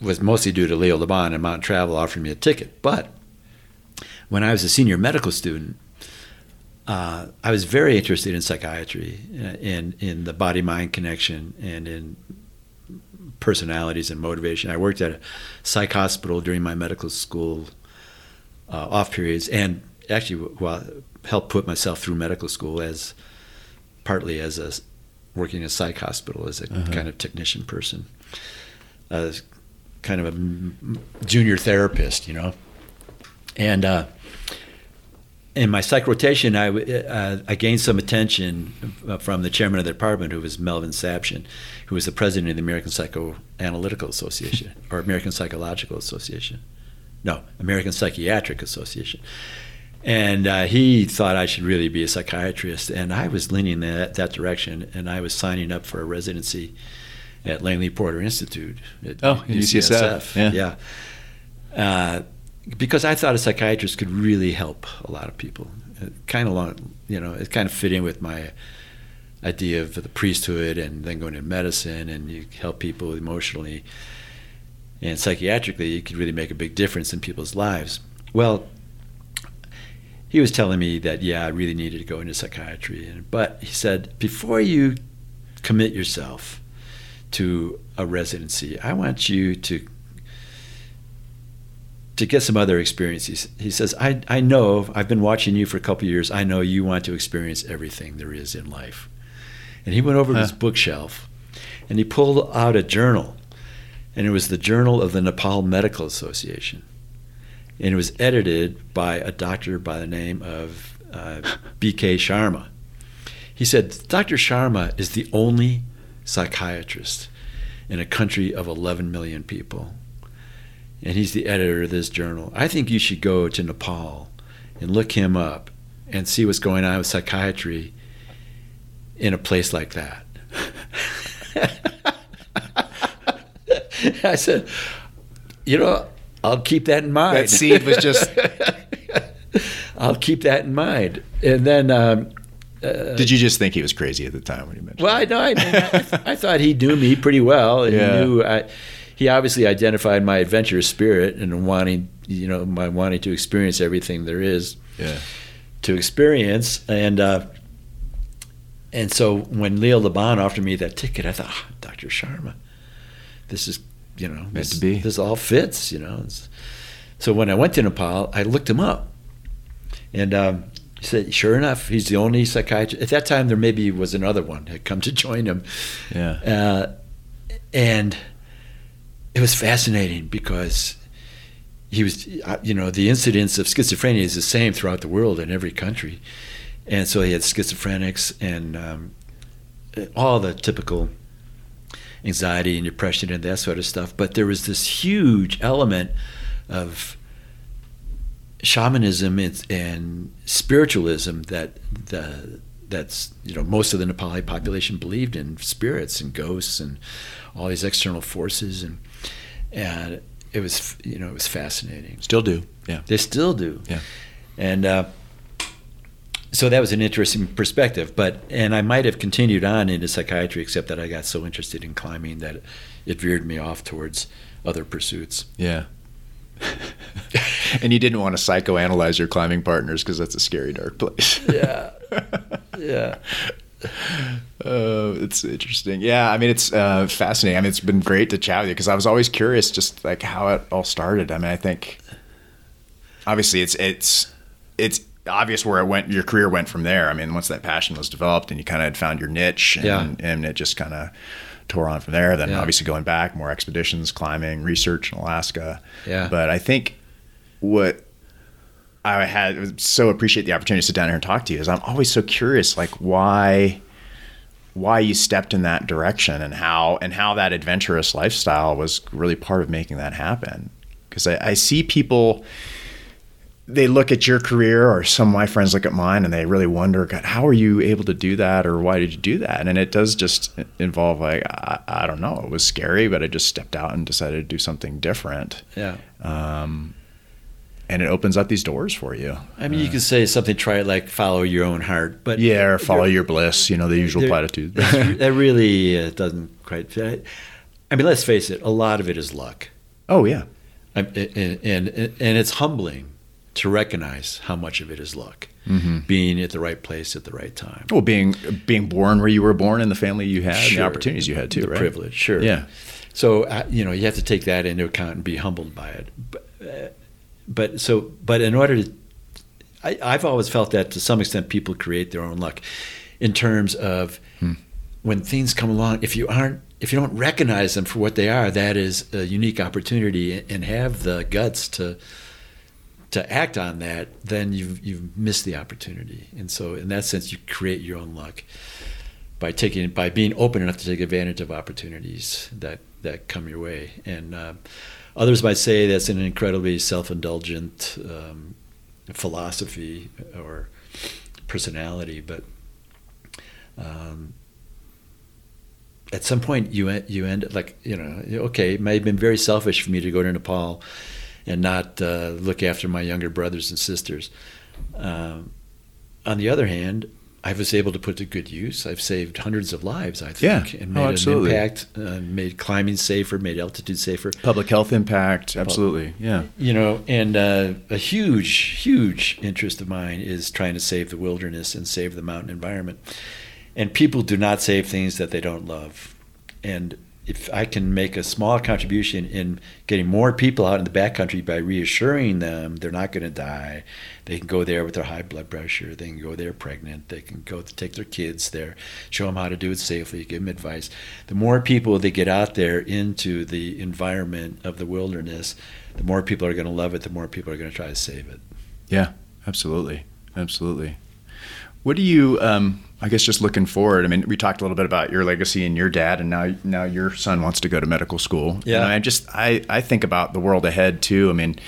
Speaker 6: was mostly due to Leo Le Bon and Mountain Travel offering me a ticket. But when I was a senior medical student, uh, I was very interested in psychiatry, in in the body mind connection, and in personalities and motivation. I worked at a psych hospital during my medical school uh, off periods, and actually, well, helped put myself through medical school as partly as a working in a psych hospital as a uh-huh. kind of technician person, as kind of a junior therapist, you know, and. Uh, in my psych rotation, I, uh, I gained some attention from the chairman of the department, who was Melvin Sabshin, who was the president of the American Psychoanalytical Association [laughs] or American Psychological Association. No, American Psychiatric Association. And uh, he thought I should really be a psychiatrist, and I was leaning that that direction, and I was signing up for a residency at Langley Porter Institute.
Speaker 3: At oh, UCSF.
Speaker 6: UCSF. Yeah. yeah. Uh, because I thought a psychiatrist could really help a lot of people. Kind of long, you know, it kind of fit in with my idea of the priesthood and then going into medicine and you help people emotionally and psychiatrically you could really make a big difference in people's lives. Well, he was telling me that yeah, I really needed to go into psychiatry, but he said before you commit yourself to a residency, I want you to to get some other experiences. He says, I, I know, I've been watching you for a couple years. I know you want to experience everything there is in life. And he went over huh. to his bookshelf and he pulled out a journal. And it was the Journal of the Nepal Medical Association. And it was edited by a doctor by the name of uh, [laughs] B.K. Sharma. He said, Dr. Sharma is the only psychiatrist in a country of 11 million people and he's the editor of this journal. I think you should go to Nepal and look him up and see what's going on with psychiatry in a place like that. [laughs] I said, you know, I'll keep that in mind.
Speaker 3: That seed was just. [laughs]
Speaker 6: I'll keep that in mind. And then. Um,
Speaker 3: uh, Did you just think he was crazy at the time when you mentioned?
Speaker 6: Well, I know. I, mean, I, I, thought he knew me pretty well, and yeah. he knew I, he obviously identified my adventurous spirit and wanting, you know, my wanting to experience everything there is
Speaker 3: yeah.
Speaker 6: to experience. And uh, and so when Leo Le Bon offered me that ticket, I thought, oh, Dr. Sharma, this is, you know,
Speaker 3: this, to be.
Speaker 6: this all fits, you know. So when I went to Nepal, I looked him up, and um, he said, sure enough, he's the only psychiatrist. At that time, there maybe was another one had come to [laughs] join him.
Speaker 3: Yeah.
Speaker 6: Uh, and it was fascinating because he was, uh, you know, the incidence of schizophrenia is the same throughout the world in every country. And so he had schizophrenics and um, all the typical anxiety and depression and that sort of stuff. But there was this huge element of shamanism and, and spiritualism that the that's you know most of the Nepali population believed in spirits and ghosts and all these external forces and and it was you know it was fascinating.
Speaker 3: Still do, yeah.
Speaker 6: They still do,
Speaker 3: yeah.
Speaker 6: And uh, so that was an interesting perspective. But and I might have continued on into psychiatry, except that I got so interested in climbing that it veered me off towards other pursuits.
Speaker 3: Yeah. [laughs] and you didn't want to psychoanalyze your climbing partners because that's a scary dark place. [laughs]
Speaker 6: yeah. Yeah.
Speaker 3: Uh, [laughs] it's interesting. Yeah, I mean, it's uh, fascinating. I mean, it's been great to chat with you because I was always curious, just like how it all started. I mean, I think obviously it's it's it's obvious where it went. Your career went from there. I mean, once that passion was developed and you kind of had found your niche, and,
Speaker 6: yeah.
Speaker 3: and it just kind of tore on from there. Then yeah. obviously going back, more expeditions, climbing, research in Alaska.
Speaker 6: Yeah.
Speaker 3: But I think what I had so appreciate the opportunity to sit down here and talk to you is I'm always so curious, like why why you stepped in that direction and how and how that adventurous lifestyle was really part of making that happen. Because I, I see people they look at your career or some of my friends look at mine and they really wonder God, how are you able to do that or why did you do that and it does just involve like I, I don't know it was scary but i just stepped out and decided to do something different
Speaker 6: yeah
Speaker 3: um, and it opens up these doors for you.
Speaker 6: I mean, uh, you can say something, try it like follow your own heart, but
Speaker 3: yeah, or follow your bliss. You know, the usual platitude. [laughs]
Speaker 6: that [laughs] really uh, doesn't quite fit. I mean, let's face it, a lot of it is luck.
Speaker 3: Oh yeah,
Speaker 6: and and, and, and it's humbling to recognize how much of it is luck. Mm-hmm. Being at the right place at the right time.
Speaker 3: Well, being being born where you were born and the family you had,
Speaker 6: sure.
Speaker 3: and the opportunities you had too,
Speaker 6: the
Speaker 3: right?
Speaker 6: Privilege, sure.
Speaker 3: Yeah.
Speaker 6: So uh, you know you have to take that into account and be humbled by it. But, uh, but so but in order to I, I've always felt that to some extent people create their own luck in terms of hmm. when things come along if you aren't if you don't recognize them for what they are that is a unique opportunity and have the guts to to act on that then you've you've missed the opportunity. And so in that sense you create your own luck by taking by being open enough to take advantage of opportunities that that come your way. And uh, Others might say that's an incredibly self-indulgent um, philosophy or personality, but um, at some point you you end like you know okay it may have been very selfish for me to go to Nepal and not uh, look after my younger brothers and sisters. Um, on the other hand, I was able to put to good use. I've saved hundreds of lives, I think,
Speaker 3: Yeah.
Speaker 6: and
Speaker 3: Oh,
Speaker 6: made
Speaker 3: absolutely.
Speaker 6: an impact, uh, made climbing safer, made altitude safer.
Speaker 3: Public health impact, absolutely. Yeah.
Speaker 6: You know, and uh, a huge, huge interest of mine is trying to save the wilderness and save the mountain environment. And people do not save things that they don't love. And if I can make a small contribution in getting more people out in the backcountry by reassuring them they're not going to die, they can go there with their high blood pressure, they can go there pregnant, they can go take their kids there, show them how to do it safely, give them advice. The more people they get out there into the environment of the wilderness, the more people are going to love it, the more people are going to try to save it.
Speaker 3: Yeah, absolutely. Absolutely. What do you, um, I guess, just looking forward? I mean, we talked a little bit about your legacy and your dad, and now now your son wants to go to medical school.
Speaker 6: Yeah.
Speaker 3: And I just, I, I think about the world ahead too. I mean,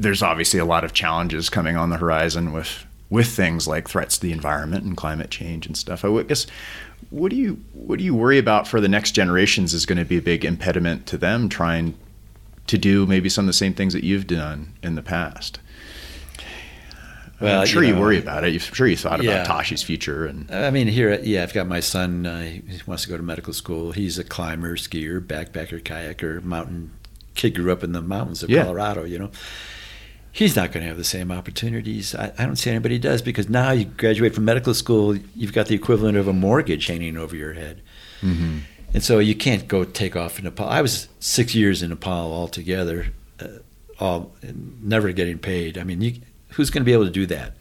Speaker 3: there's obviously a lot of challenges coming on the horizon with with things like threats to the environment and climate change and stuff. I guess, what do you what do you worry about for the next generations is going to be a big impediment to them trying to do maybe some of the same things that you've done in the past?
Speaker 6: Well,
Speaker 3: I'm sure
Speaker 6: you
Speaker 3: you, worry about it. I'm sure you thought
Speaker 6: yeah.
Speaker 3: about Tashi's future and
Speaker 6: I mean, here, yeah, I've got my son. Uh, he wants to go to medical school. He's a climber, skier, backpacker, kayaker, mountain kid. Grew up in the mountains of
Speaker 3: Yeah.
Speaker 6: Colorado. You know, he's not going to have the same opportunities. I, I don't see anybody does because now you graduate from medical school, you've got the equivalent of a mortgage hanging over your head,
Speaker 3: Mm-hmm.
Speaker 6: and so you can't go take off in Nepal. I was six years in Nepal altogether, uh, all never getting paid. I mean, you, who's going to be able to do that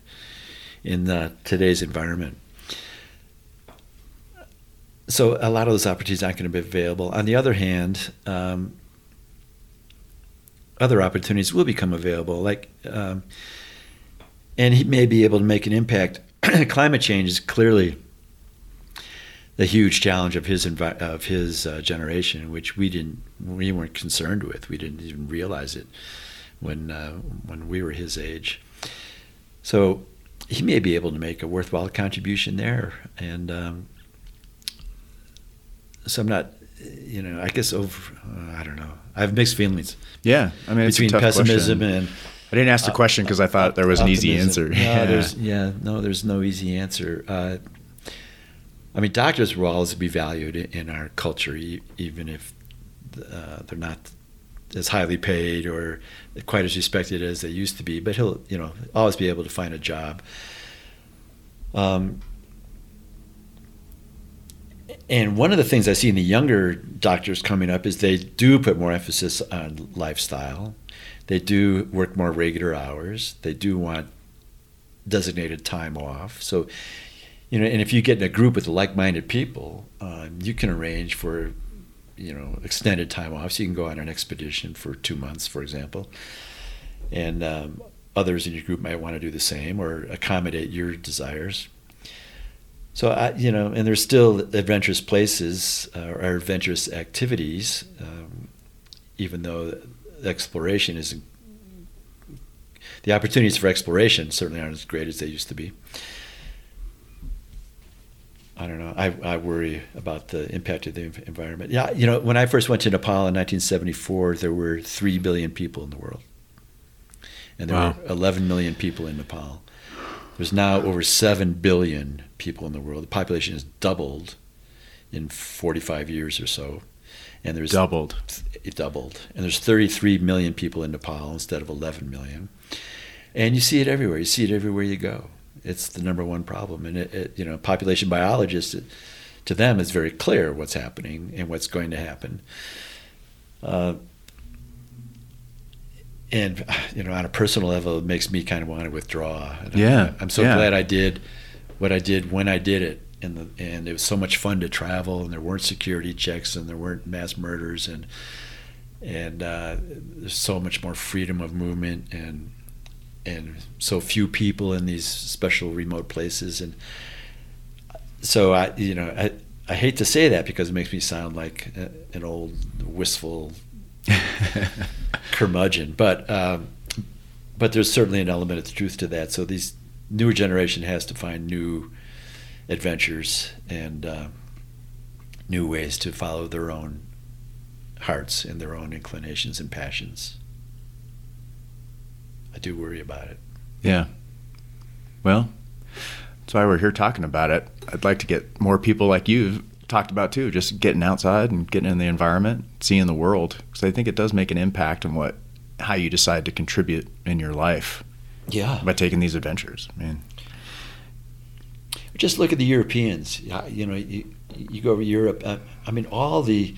Speaker 6: in uh, today's environment? so a lot of those opportunities aren't going to be available. On the other hand, um, other opportunities will become available. Like, um, and he may be able to make an impact. [clears throat] Climate change is clearly the huge challenge of his envi- of his uh, generation, which we didn't we weren't concerned with. We didn't even realize it when uh, when we were his age. So he may be able to make a worthwhile contribution there, and um, so I'm not, you know, I guess over. Uh, I don't know. I have mixed feelings
Speaker 3: yeah. I mean, it's
Speaker 6: between pessimism
Speaker 3: question.
Speaker 6: and
Speaker 3: I didn't ask the question because I thought there was an easy answer.
Speaker 6: No,
Speaker 3: yeah.
Speaker 6: there's yeah, no, there's no easy answer. Uh, I mean, doctors will always be valued in our culture, even if uh, they're not as highly paid or quite as respected as they used to be. But he'll, you know, always be able to find a job. Um, and one of the things I see in the younger doctors coming up is they do put more emphasis on lifestyle. They do work more regular hours. They do want designated time off. So, you know, and if you get in a group with like-minded people, um, you can arrange for, you know, extended time off. So you can go on an expedition for two months, for example, and um, others in your group might want to do the same or accommodate your desires. So I, you know, and there's still adventurous places uh, or adventurous activities, um, even though exploration is the opportunities for exploration certainly aren't as great as they used to be. I don't know. I, I worry about the impact of the environment. Yeah, you know, when I first went to Nepal in 1974, there were three billion people in the world, and there
Speaker 3: Wow.
Speaker 6: were 11 million people in Nepal. There's now over 7 billion people in the world. The population has doubled in 45 years or so. And there's
Speaker 3: doubled.
Speaker 6: it doubled. And there's 33 million people in Nepal instead of 11 million. And you see it everywhere. You see it everywhere you go. It's the number one problem. And it, it you know, population biologists, it, to them, it's very clear what's happening and what's going to happen. Uh, and you know, on a personal level, it makes me kind of want to withdraw. And
Speaker 3: Yeah,
Speaker 6: I'm, I'm so
Speaker 3: yeah.
Speaker 6: glad I did what I did when I did it, and the, and it was so much fun to travel, and there weren't security checks, and there weren't mass murders, and and uh, there's so much more freedom of movement, and and so few people in these special remote places, and so I, you know, I. I hate to say that because it makes me sound like a, an old wistful [laughs] curmudgeon, but um, but there's certainly an element of truth to that. So these newer generation has to find new adventures and uh, new ways to follow their own hearts and their own inclinations and passions. I do worry about it.
Speaker 3: Yeah. Well, that's why we're here talking about it. I'd like to get more people like you talked about too, just getting outside and getting in the environment, seeing the world, because I think it does make an impact on what how you decide to contribute in your life.
Speaker 6: Yeah.
Speaker 3: By taking these adventures, I mean.
Speaker 6: Just look at the Europeans. You know, you, you go over Europe. Uh, I mean, all the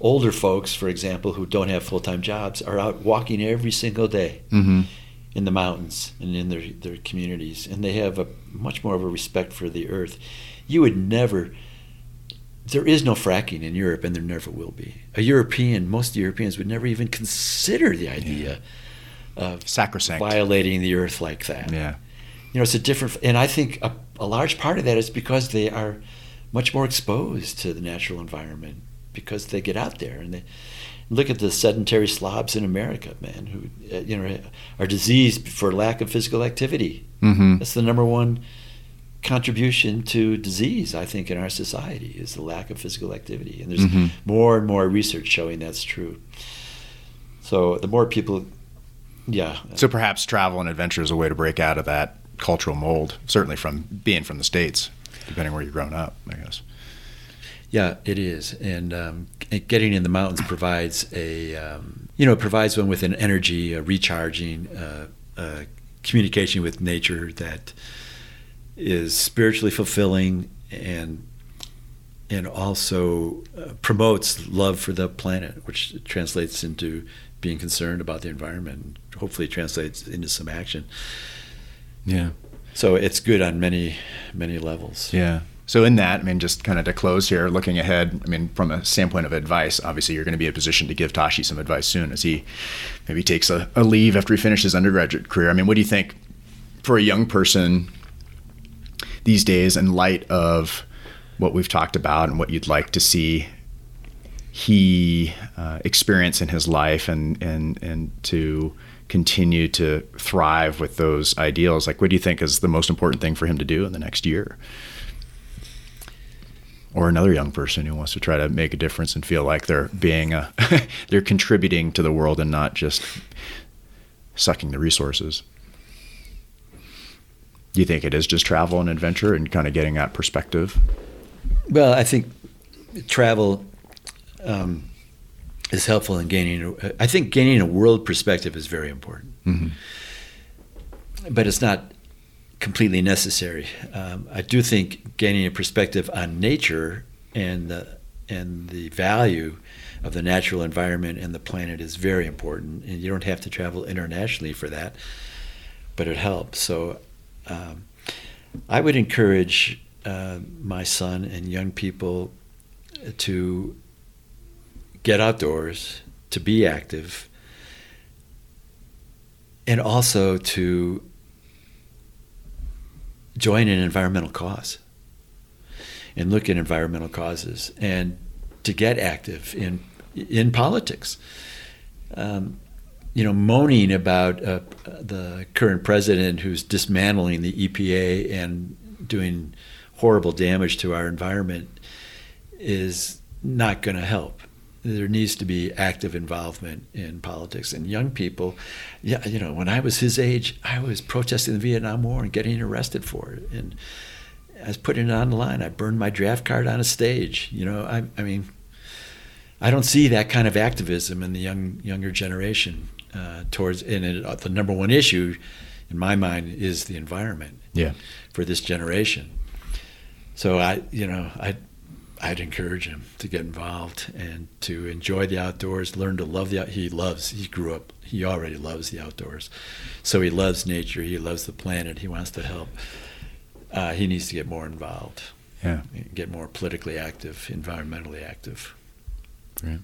Speaker 6: older folks, for example, who don't have full time jobs, are out walking every single day.
Speaker 3: Mm-hmm
Speaker 6: in the mountains and in their, their communities, and they have a much more of a respect for the earth. You would never. There is no fracking in Europe, and there never will be. A European, most Europeans would never even consider the idea yeah. of
Speaker 3: sacrosanct
Speaker 6: violating the earth like that.
Speaker 3: Yeah,
Speaker 6: you know, it's a different, and I think a, a large part of that is because they are much more exposed to the natural environment because they get out there and they look at the sedentary slobs in America, man, who uh, you know are diseased for lack of physical activity.
Speaker 3: Mm-hmm.
Speaker 6: That's the number one contribution to disease, I think, in our society is the lack of physical activity, and there's mm-hmm. more and more research showing that's true. So the more people, yeah.
Speaker 3: So perhaps travel and adventure is a way to break out of that cultural mold. Certainly from being from the states, depending where you're grown up, I guess.
Speaker 6: Yeah, it is, and um, getting in the mountains provides a um, you know provides one with an energy, a recharging, uh, uh, communication with nature that is spiritually fulfilling and and also uh, promotes love for the planet, which translates into being concerned about the environment. And hopefully, translates into some action.
Speaker 3: Yeah.
Speaker 6: So it's good on many many levels.
Speaker 3: Yeah. So in that, I mean, just kind of to close here, looking ahead, I mean, from a standpoint of advice, obviously you're going to be in a position to give Tashi some advice soon as he maybe takes a, a leave after he finishes his undergraduate career. I mean, what do you think for a young person these days in light of what we've talked about and what you'd like to see he uh, experience in his life and, and, and to continue to thrive with those ideals? Like, what do you think is the most important thing for him to do in the next year? Or another young person who wants to try to make a difference and feel like they're being a, [laughs] they're contributing to the world and not just sucking the resources. Do you think it is just travel and adventure and kind of getting that perspective?
Speaker 6: Well, I think travel um, is helpful in gaining. I think gaining a world perspective is very important,
Speaker 3: mm-hmm.
Speaker 6: but it's not completely necessary. Um, I do think gaining a perspective on nature and the and the value of the natural environment and the planet is very important. And you don't have to travel internationally for that, but it helps. So um, I would encourage uh, my son and young people to get outdoors, to be active, and also to join an environmental cause and look at environmental causes and to get active in in politics. Um, you know, moaning about uh, the current president who's dismantling the EPA and doing horrible damage to our environment is not going to help. There needs to be active involvement in politics. And young people, yeah, you know, when I was his age, I was protesting the Vietnam War and getting arrested for it. And I was putting it on the line. I burned my draft card on a stage. You know, I, I mean, I don't see that kind of activism in the young younger generation uh, towards. And it, uh, the number one issue, in my mind, is the environment.
Speaker 3: Yeah.
Speaker 6: For this generation. So I, you know, I I'd encourage him to get involved and to enjoy the outdoors, learn to love the out he loves he grew up he already loves the outdoors. So he loves nature, he loves the planet, he wants to help. Uh, he needs to get more involved.
Speaker 3: Yeah.
Speaker 6: Get more politically active, environmentally active.
Speaker 3: Great.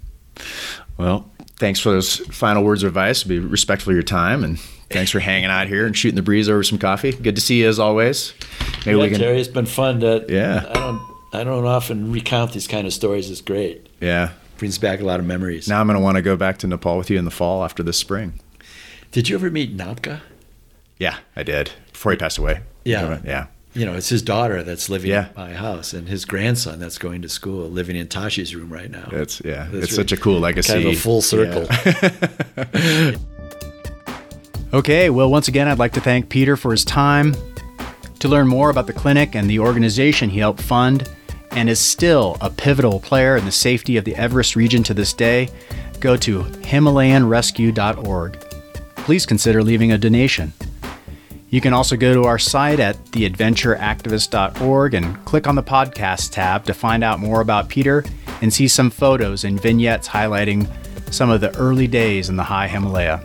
Speaker 3: Well, thanks for those final words of advice. Be respectful of your time and thanks for hanging out here and shooting the breeze over some coffee. Good to see you as always.
Speaker 6: Maybe yeah, we can Terry, it's been fun to
Speaker 3: Yeah.
Speaker 6: I don't I don't often recount these kind of stories. It's great.
Speaker 3: Yeah.
Speaker 6: Brings back a lot of memories.
Speaker 3: Now I'm going to want to go back to Nepal with you in the fall after this spring.
Speaker 6: Did you ever meet Nabka?
Speaker 3: Yeah, I did. Before he passed away.
Speaker 6: Yeah.
Speaker 3: Yeah.
Speaker 6: you know, it's his daughter that's living
Speaker 3: Yeah.
Speaker 6: in my house, and his grandson that's going to school, living in Tashi's room right now.
Speaker 3: It's yeah,
Speaker 6: That's
Speaker 3: it's such a cool legacy.
Speaker 6: Kind of a full circle.
Speaker 3: Yeah. [laughs]
Speaker 1: Okay, well, once again, I'd like to thank Peter for his time. To learn more about the clinic and the organization he helped fund and is still a pivotal player in the safety of the Everest region to this day, go to HimalayanRescue.org. Please consider leaving a donation. You can also go to our site at theadventureactivist.org and click on the podcast tab to find out more about Peter and see some photos and vignettes highlighting some of the early days in the high Himalaya.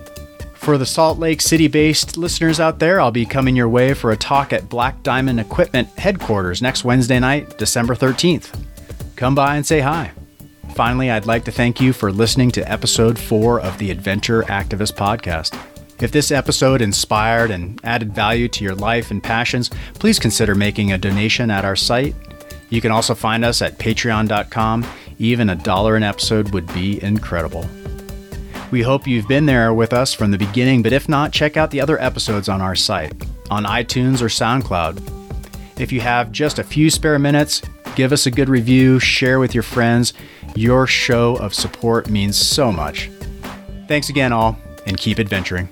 Speaker 1: For the Salt Lake City based listeners out there, I'll be coming your way for a talk at Black Diamond Equipment headquarters next Wednesday night, December 13th. Come by and say hi. Finally, I'd like to thank you for listening to episode four of the Adventure Activist Podcast. If this episode inspired and added value to your life and passions, please consider making a donation at our site. You can also find us at patreon.com. Even a dollar an episode would be incredible. We hope you've been there with us from the beginning, but if not, check out the other episodes on our site, on iTunes or SoundCloud. If you have just a few spare minutes, give us a good review, share with your friends. Your show of support means so much. Thanks again, all, and keep adventuring.